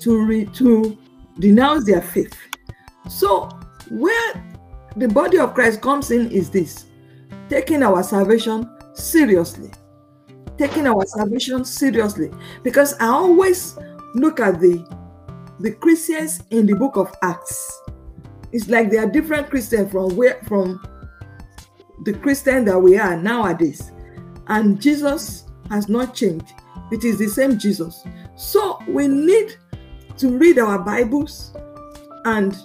to re, to denounce their faith. So where the body of Christ comes in is this taking our salvation seriously. Taking our salvation seriously. Because I always look at the the Christians in the book of Acts. It's like they are different Christians from where from the Christian that we are nowadays. And Jesus has not changed. It is the same Jesus. So we need to read our Bibles and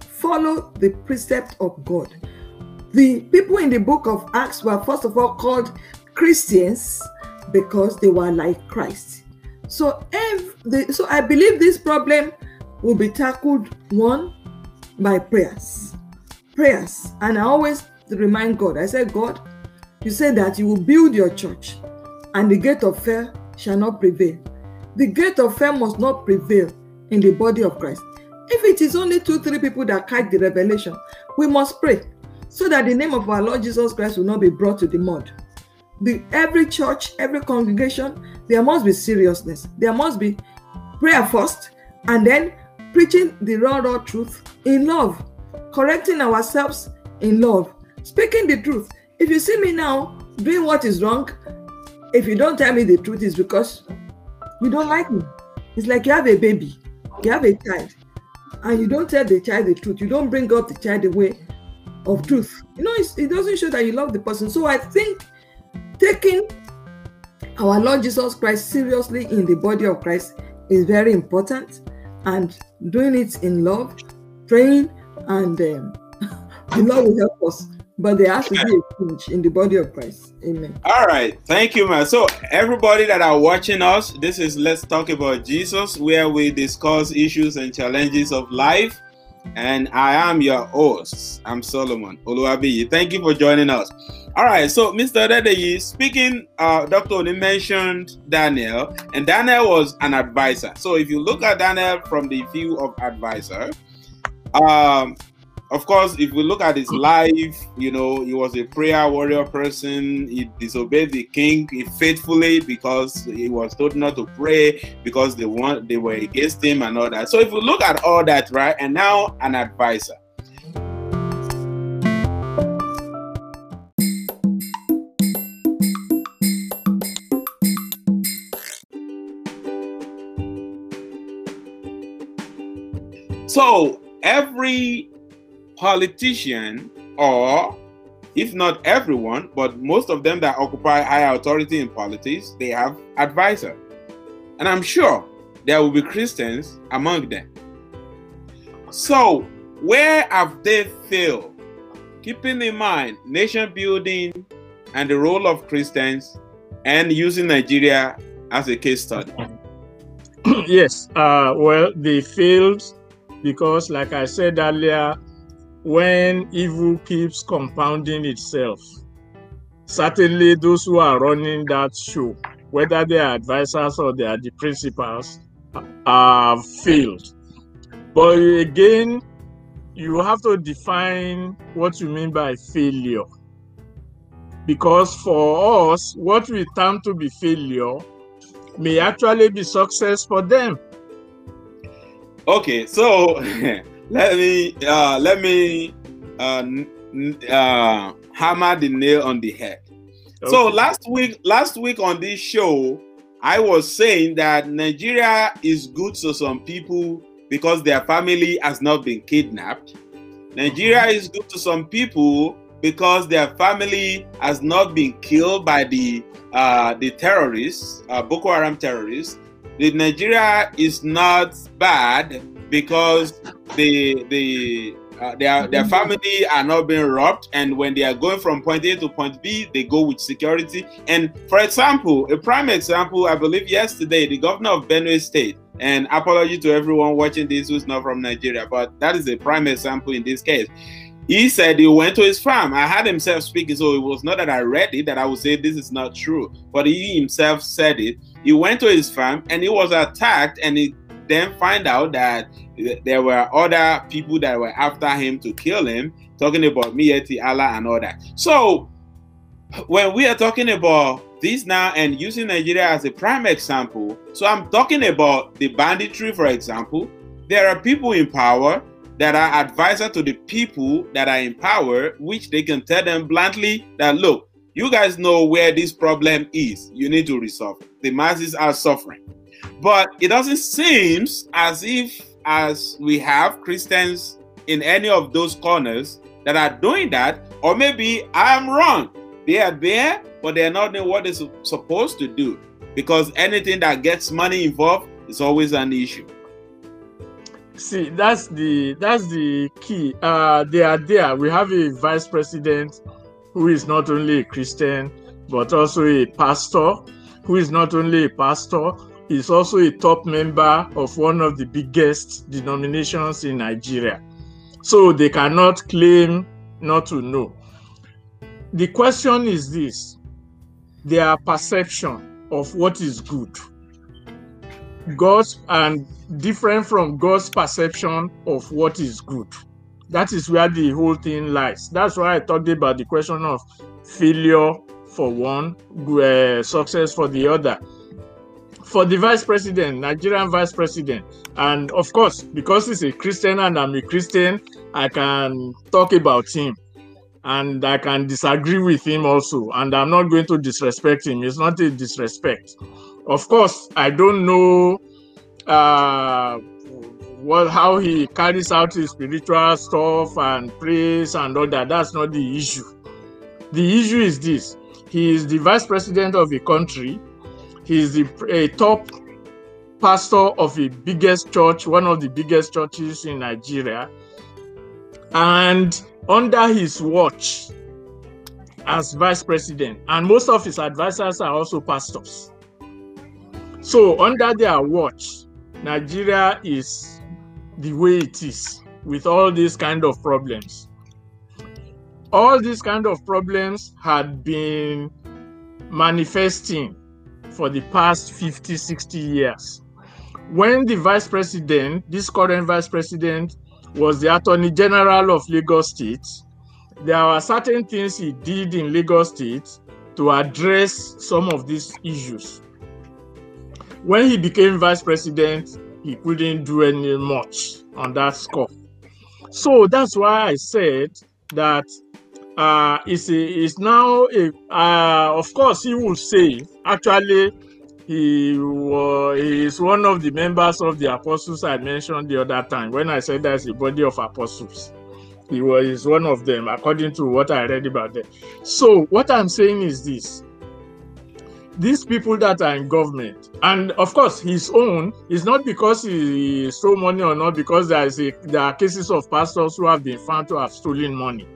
follow the precept of God. The people in the book of Acts were first of all called Christians because they were like Christ. So, if the, so I believe this problem will be tackled one by prayers. Prayers. And I always remind God, I said, God, you said that you will build your church and the gate of fear shall not prevail. The gate of fear must not prevail in the body of Christ. If it is only two, three people that catch the revelation, we must pray so that the name of our Lord Jesus Christ will not be brought to the mud. The, every church, every congregation, there must be seriousness. There must be prayer first, and then preaching the raw, raw truth in love, correcting ourselves in love, speaking the truth. If you see me now doing what is wrong, if you don't tell me the truth, it's because you don't like me. It's like you have a baby, you have a child, and you don't tell the child the truth. You don't bring up the child the way of truth. You know, it doesn't show that you love the person. So I think taking our Lord Jesus Christ seriously in the body of Christ is very important, and doing it in love, praying, and um, (laughs) the Lord will help us. But there has to be a change in the body of Christ. Amen. All right. Thank you, man. So, everybody that are watching us, this is Let's Talk About Jesus, where we discuss issues and challenges of life and I am your host. I'm Solomon Oluwabiyi. Thank you for joining us. All right, so Mr. Dedeyi, speaking, uh, Dr. Oni mentioned Daniel, and Daniel was an advisor. So if you look at Daniel from the view of advisor, um, of course, if we look at his mm. life, you know, he was a prayer warrior person. He disobeyed the king faithfully because he was told not to pray because they want they were against him and all that. So if we look at all that, right, and now an advisor. So every politician or if not everyone, but most of them that occupy high authority in politics, they have advisor. And I'm sure there will be Christians among them. So, where have they failed? Keeping in mind nation building and the role of Christians and using Nigeria as a case study. (clears throat) yes, uh, well, they failed because, like I said earlier, when evil keeps compounding itself. Certainly, those who are running that show, whether they are advisors or they are the principals, are failed. But again, you have to define what you mean by failure. Because for us, what we term to be failure may actually be success for them. Okay, so (laughs) let me uh, let me uh, uh, hammer the nail on the head. Okay. So last week, last week on this show, I was saying that Nigeria is good to some people because their family has not been kidnapped. Nigeria is good to some people because their family has not been killed by the uh, the terrorists, uh, Boko Haram terrorists. The Nigeria is not bad because the the uh, their their family are not being robbed and when they are going from point a to point b they go with security and for example a prime example i believe yesterday the governor of benue state and apology to everyone watching this who's not from nigeria but that is a prime example in this case he said he went to his farm. I had himself speaking, so it was not that I read it that I would say this is not true, but he himself said it. He went to his farm and he was attacked, and he then find out that there were other people that were after him to kill him, talking about Miyetti Allah and all that. So when we are talking about this now and using Nigeria as a prime example, so I'm talking about the banditry, for example. There are people in power that are advisor to the people that are in power, which they can tell them bluntly that look, you guys know where this problem is. You need to resolve. The masses are suffering. But it doesn't seem as if as we have Christians in any of those corners that are doing that, or maybe I'm wrong. They are there, but they're not doing what they're supposed to do. Because anything that gets money involved is always an issue. See, that's the that's the key. Uh, they are there. We have a vice president who is not only a Christian but also a pastor, who is not only a pastor is also a top member of one of the biggest denominations in Nigeria. So they cannot claim not to know. The question is this their perception of what is good. God's and different from God's perception of what is good. That is where the whole thing lies. That's why I talked about the question of failure for one, uh, success for the other for the vice president, Nigerian vice president, and of course, because he's a Christian and I'm a Christian, I can talk about him and I can disagree with him also. And I'm not going to disrespect him. It's not a disrespect. Of course, I don't know uh, what how he carries out his spiritual stuff and prays and all that. That's not the issue. The issue is this: he is the vice president of a country. He is the a top pastor of the biggest church, one of the biggest churches in Nigeria, and under his watch as vice president, and most of his advisors are also pastors. So under their watch, Nigeria is the way it is with all these kind of problems. All these kind of problems had been manifesting for the past 50, 60 years. When the vice president, this current vice president, was the attorney general of Lagos State, there were certain things he did in Lagos State to address some of these issues. When he became vice president, he couldn't do any much on that score. So that's why I said that uh, it's, a, it's now a, uh, of course, he will say actually he, uh, he is one of the members of the apostles I mentioned the other time when I said there's a body of apostles. He was one of them, according to what I read about them. So, what I'm saying is this these people that are in government, and of course, his own is not because he stole money or not, because there is a, there are cases of pastors who have been found to have stolen money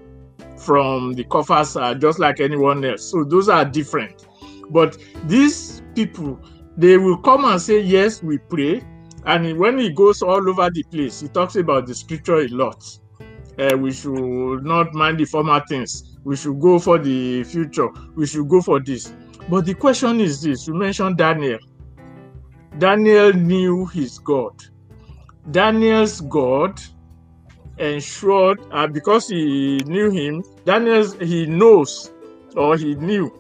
from the coffers, uh, just like anyone else. So those are different. But these people, they will come and say, Yes, we pray. And when he goes all over the place, he talks about the scripture a lot. Uh, we should not mind the former things. We should go for the future. We should go for this. But the question is this you mentioned Daniel. Daniel knew his God. Daniel's God ensured, uh, because he knew him, Daniel, he knows or he knew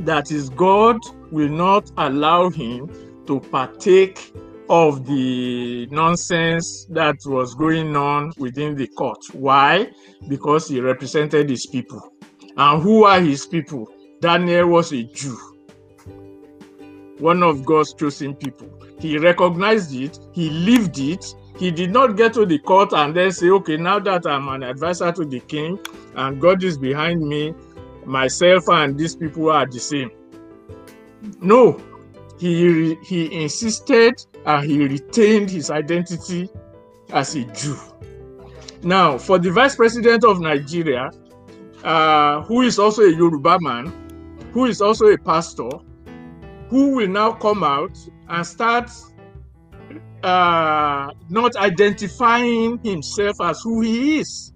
that his God will not allow him to partake of the nonsense that was going on within the court. Why? Because he represented his people. And who are his people? Daniel was a Jew, one of God's chosen people. He recognized it, he lived it. He did not get to the court and then say, okay, now that I'm an advisor to the king and God is behind me, myself and these people are the same. No, he, he insisted and he retained his identity as a Jew. Now, for the vice president of Nigeria, uh, who is also a Yoruba man, who is also a pastor, who will now come out and start uh, not identifying himself as who he is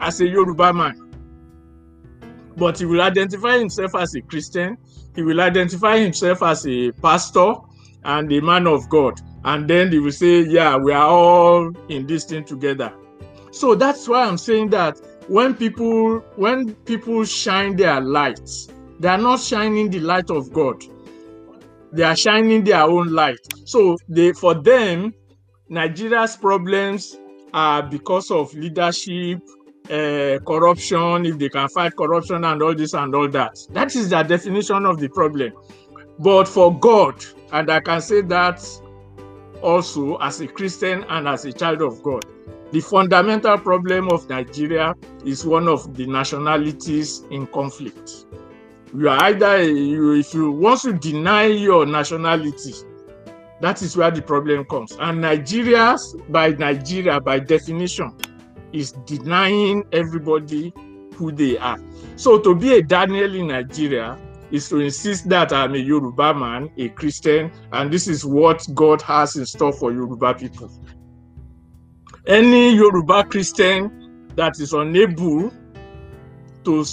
as a Yoruba man. But he will identify himself as a Christian, he will identify himself as a pastor and a man of God. And then he will say, Yeah, we are all in this thing together. So that's why I'm saying that when people when people shine their lights they are not shining the light of god they are shining their own light. So they for them nigeria's problems are because of leadership uh, corruption if they can fight corruption and all this and all that. That is the definition of the problem. But for god and i can say that also as a christian and as a child of god the fundamental problem of Nigeria is one of the nationalities in conflict. You are either you, if you once you deny your nationality, that is where the problem comes. And Nigeria, by Nigeria, by definition, is denying everybody who they are. So to be a Daniel in Nigeria is to insist that I'm a Yoruba man, a Christian, and this is what God has in store for Yoruba people any Yoruba Christian that is unable to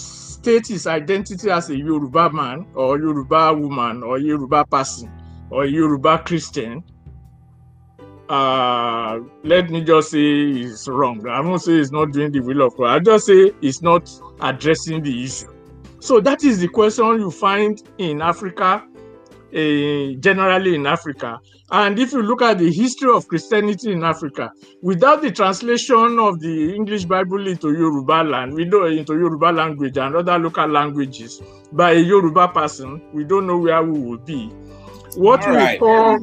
state his identity as a Yoruba man or Yoruba woman or Yoruba person or Yoruba Christian, uh, let me just say is wrong. I won't say he's not doing the will of God. I just say he's not addressing the issue. So that is the question you find in Africa uh, generally in Africa. And if you look at the history of Christianity in Africa, without the translation of the English Bible into Yoruba land, we know into Yoruba language and other local languages by a Yoruba person, we don't know where we will be. What All we right. call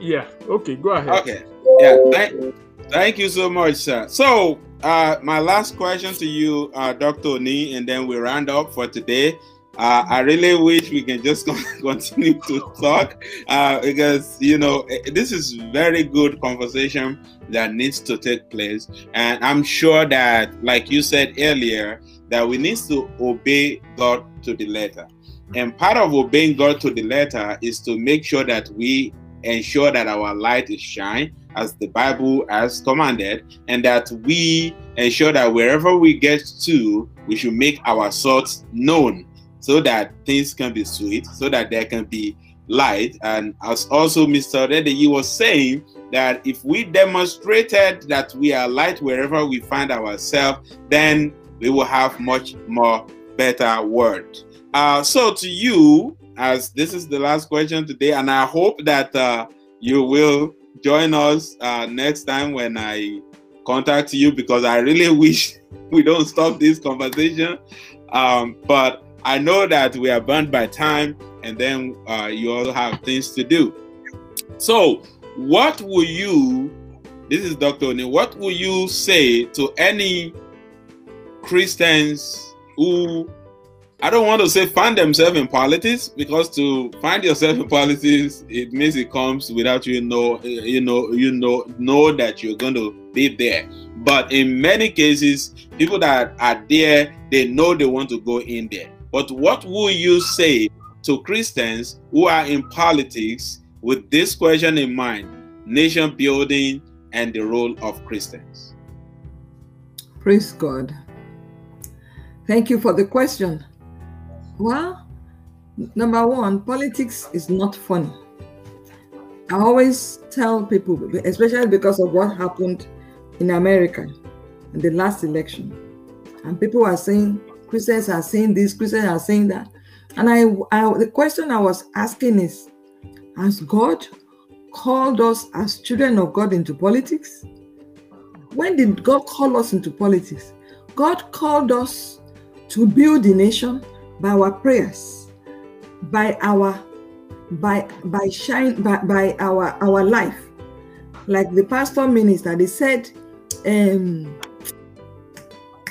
Yeah. Okay. Go ahead. Okay. Yeah. Thank, thank you so much, sir. So, uh, my last question to you, uh, Dr. Oni, and then we round up for today. Uh, I really wish we can just (laughs) continue to talk uh, because you know eh, this is very good conversation that needs to take place, and I'm sure that, like you said earlier, that we need to obey God to the letter. And part of obeying God to the letter is to make sure that we ensure that our light is shine as the Bible has commanded, and that we ensure that wherever we get to, we should make our thoughts known so that things can be sweet, so that there can be light. And as also Mr. Reddy he was saying, that if we demonstrated that we are light wherever we find ourselves, then we will have much more better world. Uh, so to you, as this is the last question today, and I hope that uh, you will join us uh, next time when I contact you because I really (laughs) wish we don't stop this conversation. Um, but I know that we are bound by time, and then uh, you all have things to do. So, what will you? This is Dr. Oni. What will you say to any Christians who I don't want to say find themselves in politics because to find yourself in politics it means it comes without you know you know you know know that you're going to be there. But in many cases, people that are there they know they want to go in there. But what will you say to Christians who are in politics with this question in mind nation building and the role of Christians? Praise God. Thank you for the question. Well, number one, politics is not funny. I always tell people, especially because of what happened in America in the last election, and people are saying Christians are saying this, Christians are saying that. And I, I the question I was asking is Has God called us as children of God into politics? When did God call us into politics? God called us to build the nation by our prayers, by our by by shine by, by our our life. Like the pastor minister, they said, um,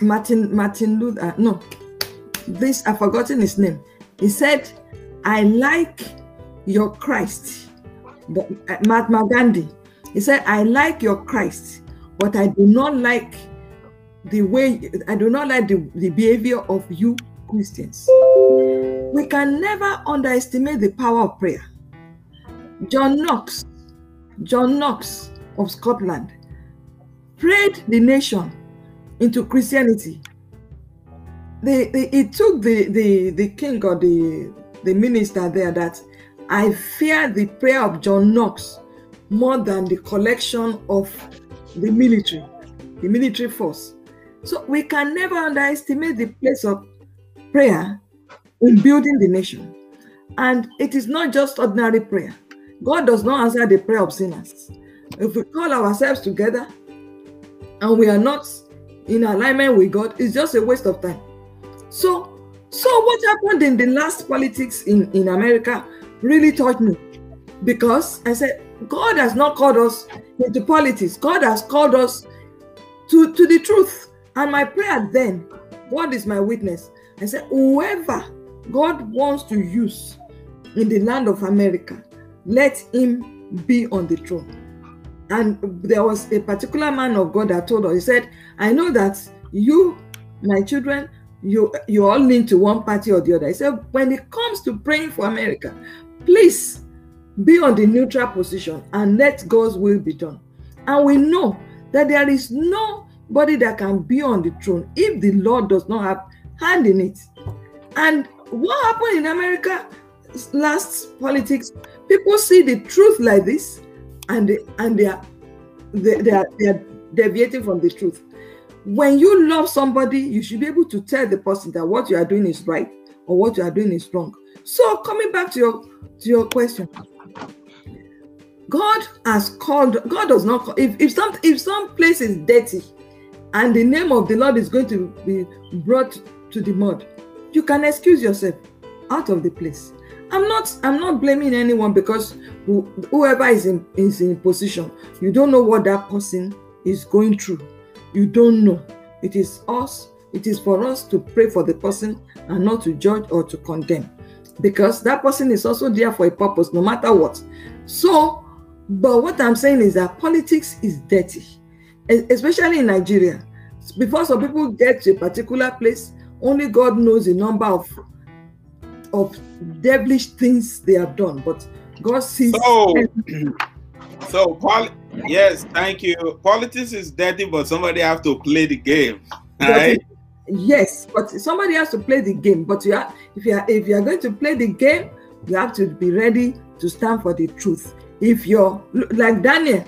Martin Martin Luther. No, this I've forgotten his name. He said, "I like your Christ." But uh, Mahatma Gandhi. He said, "I like your Christ, but I do not like the way. I do not like the, the behavior of you Christians." We can never underestimate the power of prayer. John Knox, John Knox of Scotland, prayed the nation into Christianity. They, they, it took the, the, the king or the, the minister there that I fear the prayer of John Knox more than the collection of the military, the military force. So we can never underestimate the place of prayer in building the nation. And it is not just ordinary prayer. God does not answer the prayer of sinners. If we call ourselves together and we are not in alignment with God, is just a waste of time. So, so what happened in the last politics in, in America really taught me. Because I said, God has not called us into politics. God has called us to, to the truth. And my prayer then, God is my witness. I said, whoever God wants to use in the land of America, let him be on the throne. And there was a particular man of God that told us, he said, I know that you, my children, you you all lean to one party or the other. He said, when it comes to praying for America, please be on the neutral position and let God's will be done. And we know that there is nobody that can be on the throne if the Lord does not have hand in it. And what happened in America last politics, people see the truth like this and they, and they are they, they are they are deviating from the truth. When you love somebody, you should be able to tell the person that what you are doing is right or what you are doing is wrong. So coming back to your to your question, God has called. God does not. Call, if if some if some place is dirty, and the name of the Lord is going to be brought to the mud, you can excuse yourself out of the place I'm not I'm not blaming anyone because who, whoever is in is in position, you don't know what that person is going through. You don't know. It is us. It is for us to pray for the person and not to judge or to condemn, because that person is also there for a purpose, no matter what. So, but what I'm saying is that politics is dirty, especially in Nigeria. Before some people get to a particular place, only God knows the number of of devilish things they have done, but God sees. So, so poli- yes, thank you. Politics is dirty, but somebody have to play the game, right? it- yes, but somebody has to play the game. But you are, if you are if you are going to play the game, you have to be ready to stand for the truth. If you're like Daniel,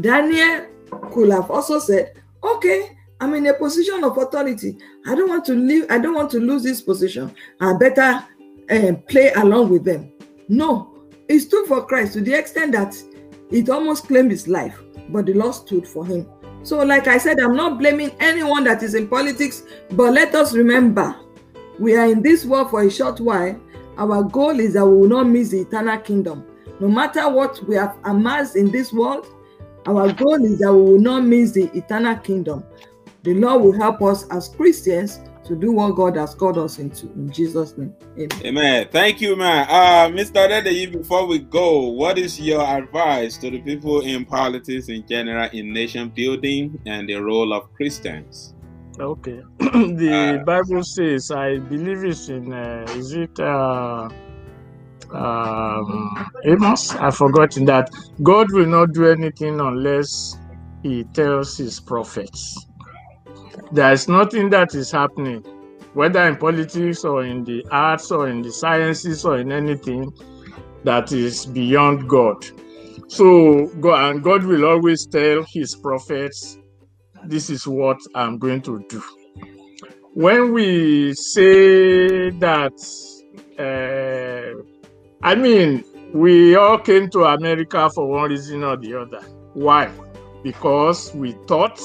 Daniel could have also said, "Okay, I'm in a position of authority. I don't want to leave. I don't want to lose this position. I better um, play along with them." No, he stood for Christ to the extent that it almost claimed his life, but the Lord stood for him. So, like I said, I'm not blaming anyone that is in politics, but let us remember we are in this world for a short while. Our goal is that we will not miss the eternal kingdom. No matter what we have amassed in this world, our goal is that we will not miss the eternal kingdom. The Lord will help us as Christians to do what God has called us into. In Jesus' name. Amen. Amen. Thank you, man. Uh, Mr. Dedeyi, before we go, what is your advice to the people in politics in general, in nation building, and the role of Christians? Okay. (clears throat) the Uh, Bible says, I believe it's in, uh, is it uh, um, Amos? I've forgotten that God will not do anything unless He tells His prophets. There is nothing that is happening, whether in politics or in the arts or in the sciences or in anything that is beyond God. So, God, and God will always tell His prophets this is what I'm going to do. When we say that, uh, I mean, we all came to America for one reason or the other. Why? Because we thought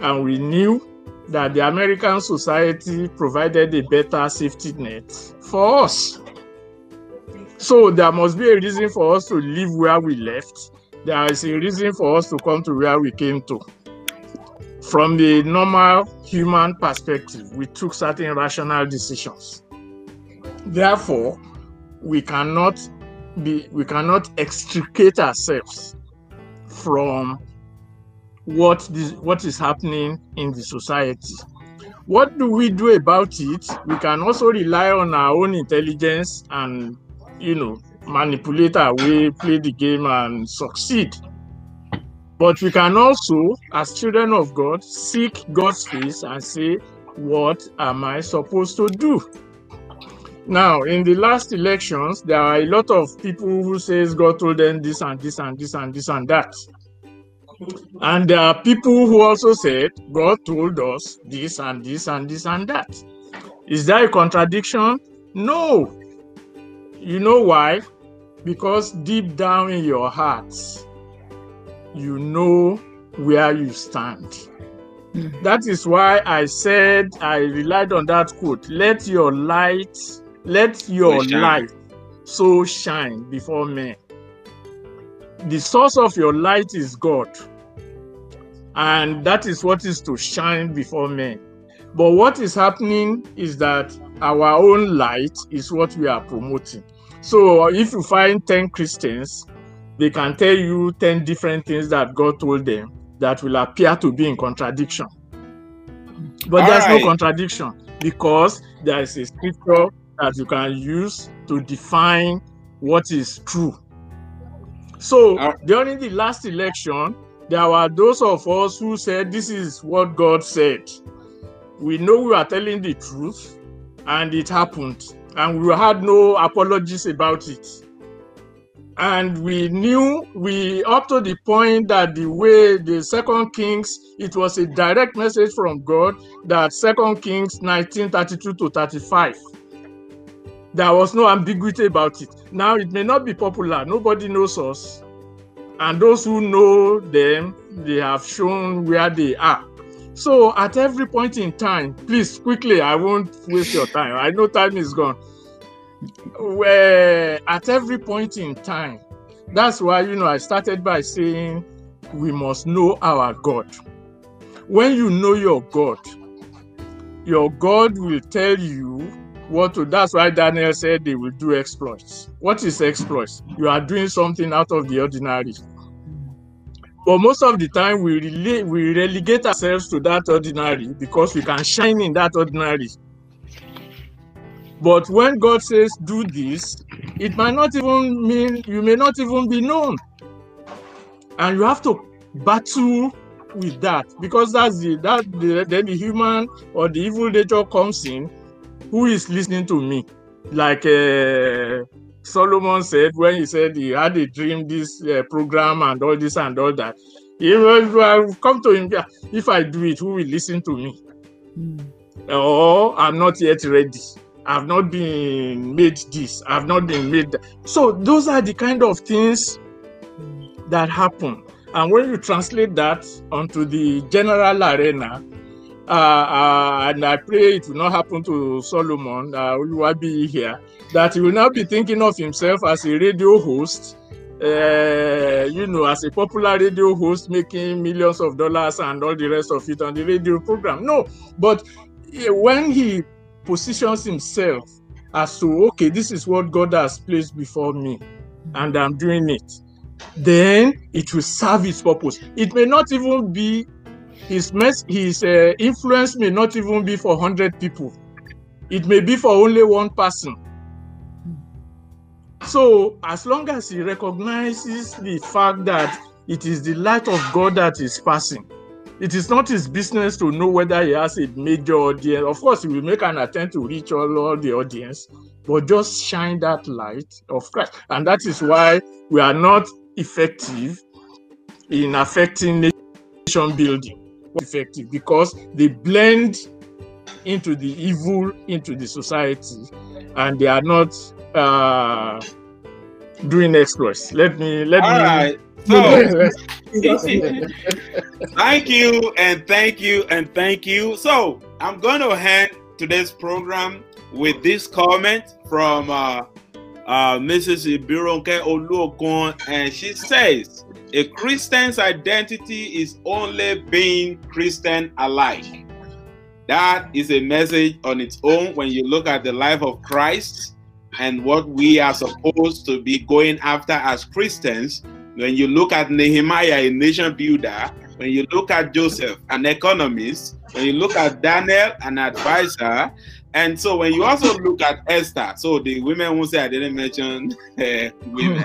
and we knew that the American society provided a better safety net for us. So there must be a reason for us to leave where we left. There is a reason for us to come to where we came to from the normal human perspective, we took certain rational decisions. Therefore, we cannot be we cannot extricate ourselves from what this what is happening in the society. What do we do about it? We can also rely on our own intelligence and you know manipulate our way, play the game and succeed. But we can also, as children of God, seek God's face and say, What am I supposed to do? Now, in the last elections, there are a lot of people who says God told them this and this and this and this and that. And there are people who also said God told us this and this and this and that. Is there a contradiction? No. You know why? Because deep down in your hearts, you know where you stand. Mm. That is why I said I relied on that quote. Let your light, let your shine. light so shine before men. The source of your light is God. And that is what is to shine before men. But what is happening is that our own light is what we are promoting. So if you find 10 Christians they can tell you 10 different things that God told them that will appear to be in contradiction. But there's Alright. no contradiction because there is a scripture that you can use to define what is true. So Alright. during the last election, there were those of us who said, This is what God said. We know we are telling the truth, and it happened, and we had no apologies about it. And we knew we up to the point that the way the second kings it was a direct message from god that second kings 1932 to 35 there was no ambiguity about it. Now it may not be popular. Nobody knows us and those who know them they have shown where they are. So at every point in time please quickly i won't waste your time. I know time is gone. Where at every point in time, that's why you know I started by saying we must know our God. When you know your God, your God will tell you what to. That's why Daniel said they will do exploits. What is exploits? You are doing something out of the ordinary. But most of the time, we we relegate ourselves to that ordinary because we can shine in that ordinary. But when God says do this, it might not even mean you may not even be known. And you have to battle with that because that's the that the, then the human or the evil nature comes in who is listening to me? Like uh, solomon said when he said he had a dream this uh, program and all this and all that. He will come to him if i do it who will listen to me? Mm. or i'm not yet ready. I've not been made this. I've not been made that. So those are the kind of things that happen. And when you translate that onto the general arena, uh, uh, and I pray it will not happen to Solomon, uh, will be here, that he will not be thinking of himself as a radio host, uh, you know, as a popular radio host making millions of dollars and all the rest of it on the radio program. No, but when he positions himself as to, okay, this is what God has placed before me, and I'm doing it then it will serve its purpose. It may not even be his mess, his uh, influence may not even be for 100 people. It may be for only one person. So, as long as he recognizes the fact that it is the light of God that is passing, it is not his business to know whether he has a major audience. Of course, he will make an attempt to reach all, all the audience, but just shine that light of Christ. And that is why we are not effective in affecting nation building. Effective because they blend into the evil into the society and they are not uh, doing exploits. Let me let All me. Right. (laughs) So, (laughs) thank you and thank you and thank you. So I'm going to hand today's program with this comment from uh, uh, Mrs. Ibironke Oluokun, and she says, a Christian's identity is only being Christian alike. That is a message on its own when you look at the life of Christ and what we are supposed to be going after as Christians. When you look at Nehemiah, a nation builder, when you look at Joseph, an economist, when you look at Daniel, an advisor, and so when you also look at Esther, so the women who say I didn't mention uh, (laughs) women.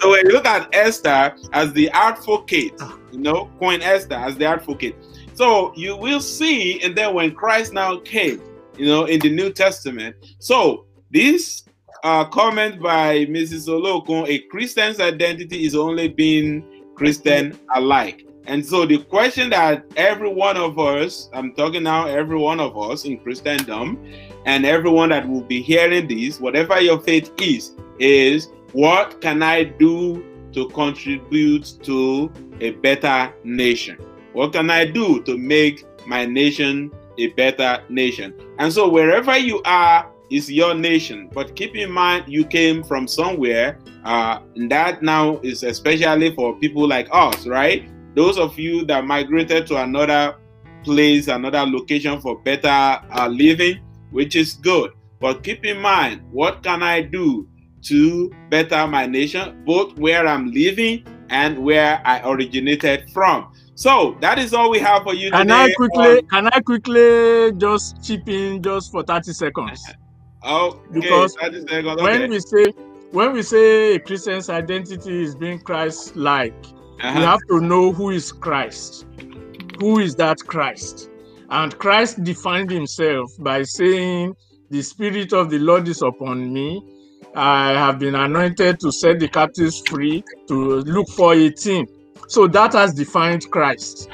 so when you look at Esther as the advocate, you know, Queen Esther as the advocate. So you will see, and then when Christ now came, you know, in the New Testament. So this uh, comment by Mrs. Oluokun, a Christian's identity is only being Christian alike. And so the question that every one of us, I'm talking now, every one of us in Christendom, and everyone that will be hearing this, whatever your faith is, is what can I do to contribute to a better nation? What can I do to make my nation a better nation? And so wherever you are is your nation. But keep in mind, you came from somewhere. Uh, that now is especially for people like us, right? Those of you that migrated to another place, another location for better uh, living, which is good. But keep in mind, what can I do to better my nation, both where I'm living and where I originated from? So that is all we have for you can today. I quickly um, can I quickly just chip in just for 30 seconds? (laughs) okay, because 30 seconds. when we say when we say a Christian's identity is being Christ-like, Uh-huh. we have to know who is Christ. Who is that Christ? And Christ defined himself by saying, The Spirit of the Lord is upon me. I have been anointed to set the captives free, to Luke for 18. So that has defined Christ.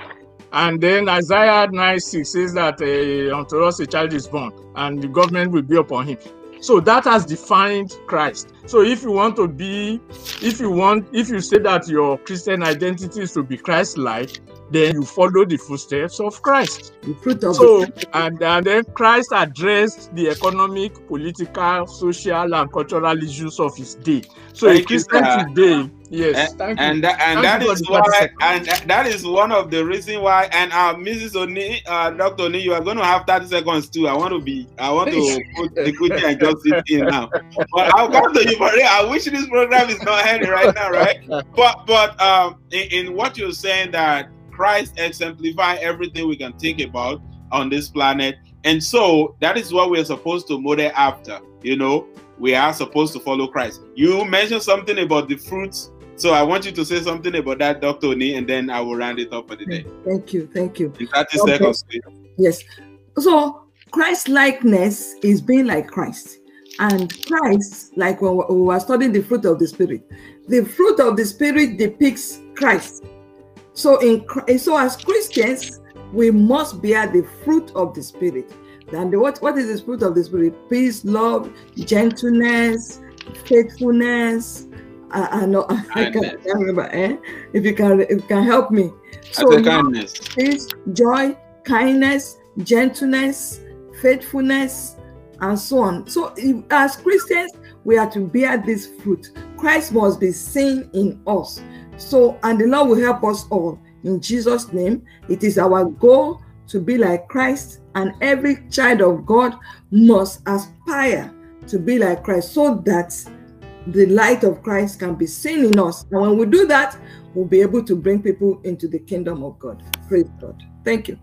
And then Isaiah 9 6 says that uh, unto us a child is born, and the government will be upon him. So that has defined Christ. So if you want to be, if you want, if you say that your Christian identity is to be Christ-like, then you follow the footsteps of Christ. Of So, and, and then Christ addressed the economic, political, social, and cultural issues of his day. So, Thank a you, Christian sir. today, yes, thank you. and that, and that you is why and that is one of the reason why and uh mrs oni uh dr oni you are going to have 30 seconds too. I want to be i want to put the kuchi and just sit in now. But i'll come to you it. I wish this program is not ending right now right? But but um in, in what you're saying that christ exemplify everything we can think about on this planet and so that is what we're supposed to model after you know? We are supposed to follow christ. You mentioned something about the fruits so I want you to say something about that, Dr. Oni, and then I will round it up for the day. Thank you, thank you. In 30 Okay. seconds. Yes. So Christ likeness is being like Christ. And Christ, like when we we were studying the fruit of the Spirit, the fruit of the Spirit depicts Christ. So in so as Christians, we must bear the fruit of the Spirit. And the, what, what is the fruit of the Spirit? Peace, love, gentleness, faithfulness. I, I know I can't, remember. Eh? If you can, if you can help me. So, kindness. peace, joy, kindness, gentleness, faithfulness, and so on. So, if- as Christians, we are to bear this fruit. Christ must be seen in us. So, and the Lord will help us all. In Jesus' name, it is our goal to be like Christ, and every child of God must aspire to be like Christ so that the light of Christ can be seen in us. And when we do that, we'll be able to bring people into the kingdom of God. Praise God. Thank you.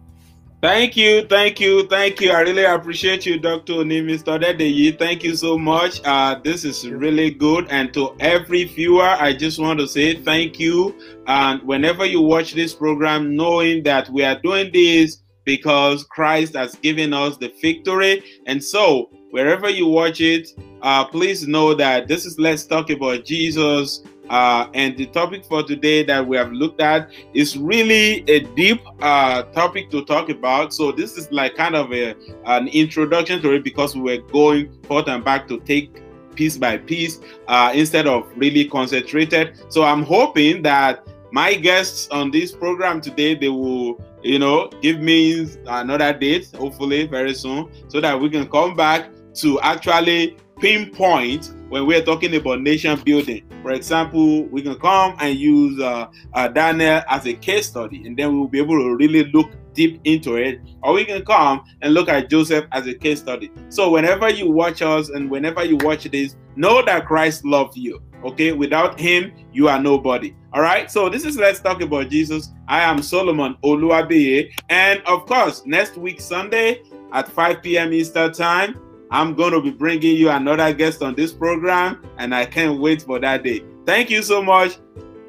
Thank you, thank you, thank you. I really appreciate you, Dr. Oni, Mr. Dedeyi. Thank you so much. Uh, this is really good. And to every viewer, I just want to say thank you. And whenever you watch this program, knowing that we are doing this because Christ has given us the victory. And so, wherever you watch it, uh, please know that this is Let's Talk About Jesus. Uh, and the topic for today that we have looked at is really a deep uh, topic to talk about. So this is like kind of a, an introduction to it because we were going forth and back to take piece by piece uh, instead of really concentrated. So I'm hoping that my guests on this program today they will you know give me another date hopefully very soon so that we can come back to actually pinpoint when we're talking about nation building. For example we can come and use uh, uh, daniel as a case study and then we'll be able to really look deep into it. Or we can come and look at joseph as a case study. So whenever you watch us and whenever you watch this know that christ loved you okay? Without him you are nobody. All right? So this is let's talk about jesus. I am solomon oluwabiye. And of course next week sunday at 5 p.m eastern time i'm going to be bringing you another guest on this program and i can't wait for that day thank you so much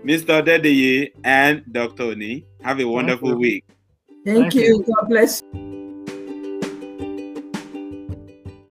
mr dedeye and dr oni have a wonderful you. week Thank, Thank you. you. God bless you.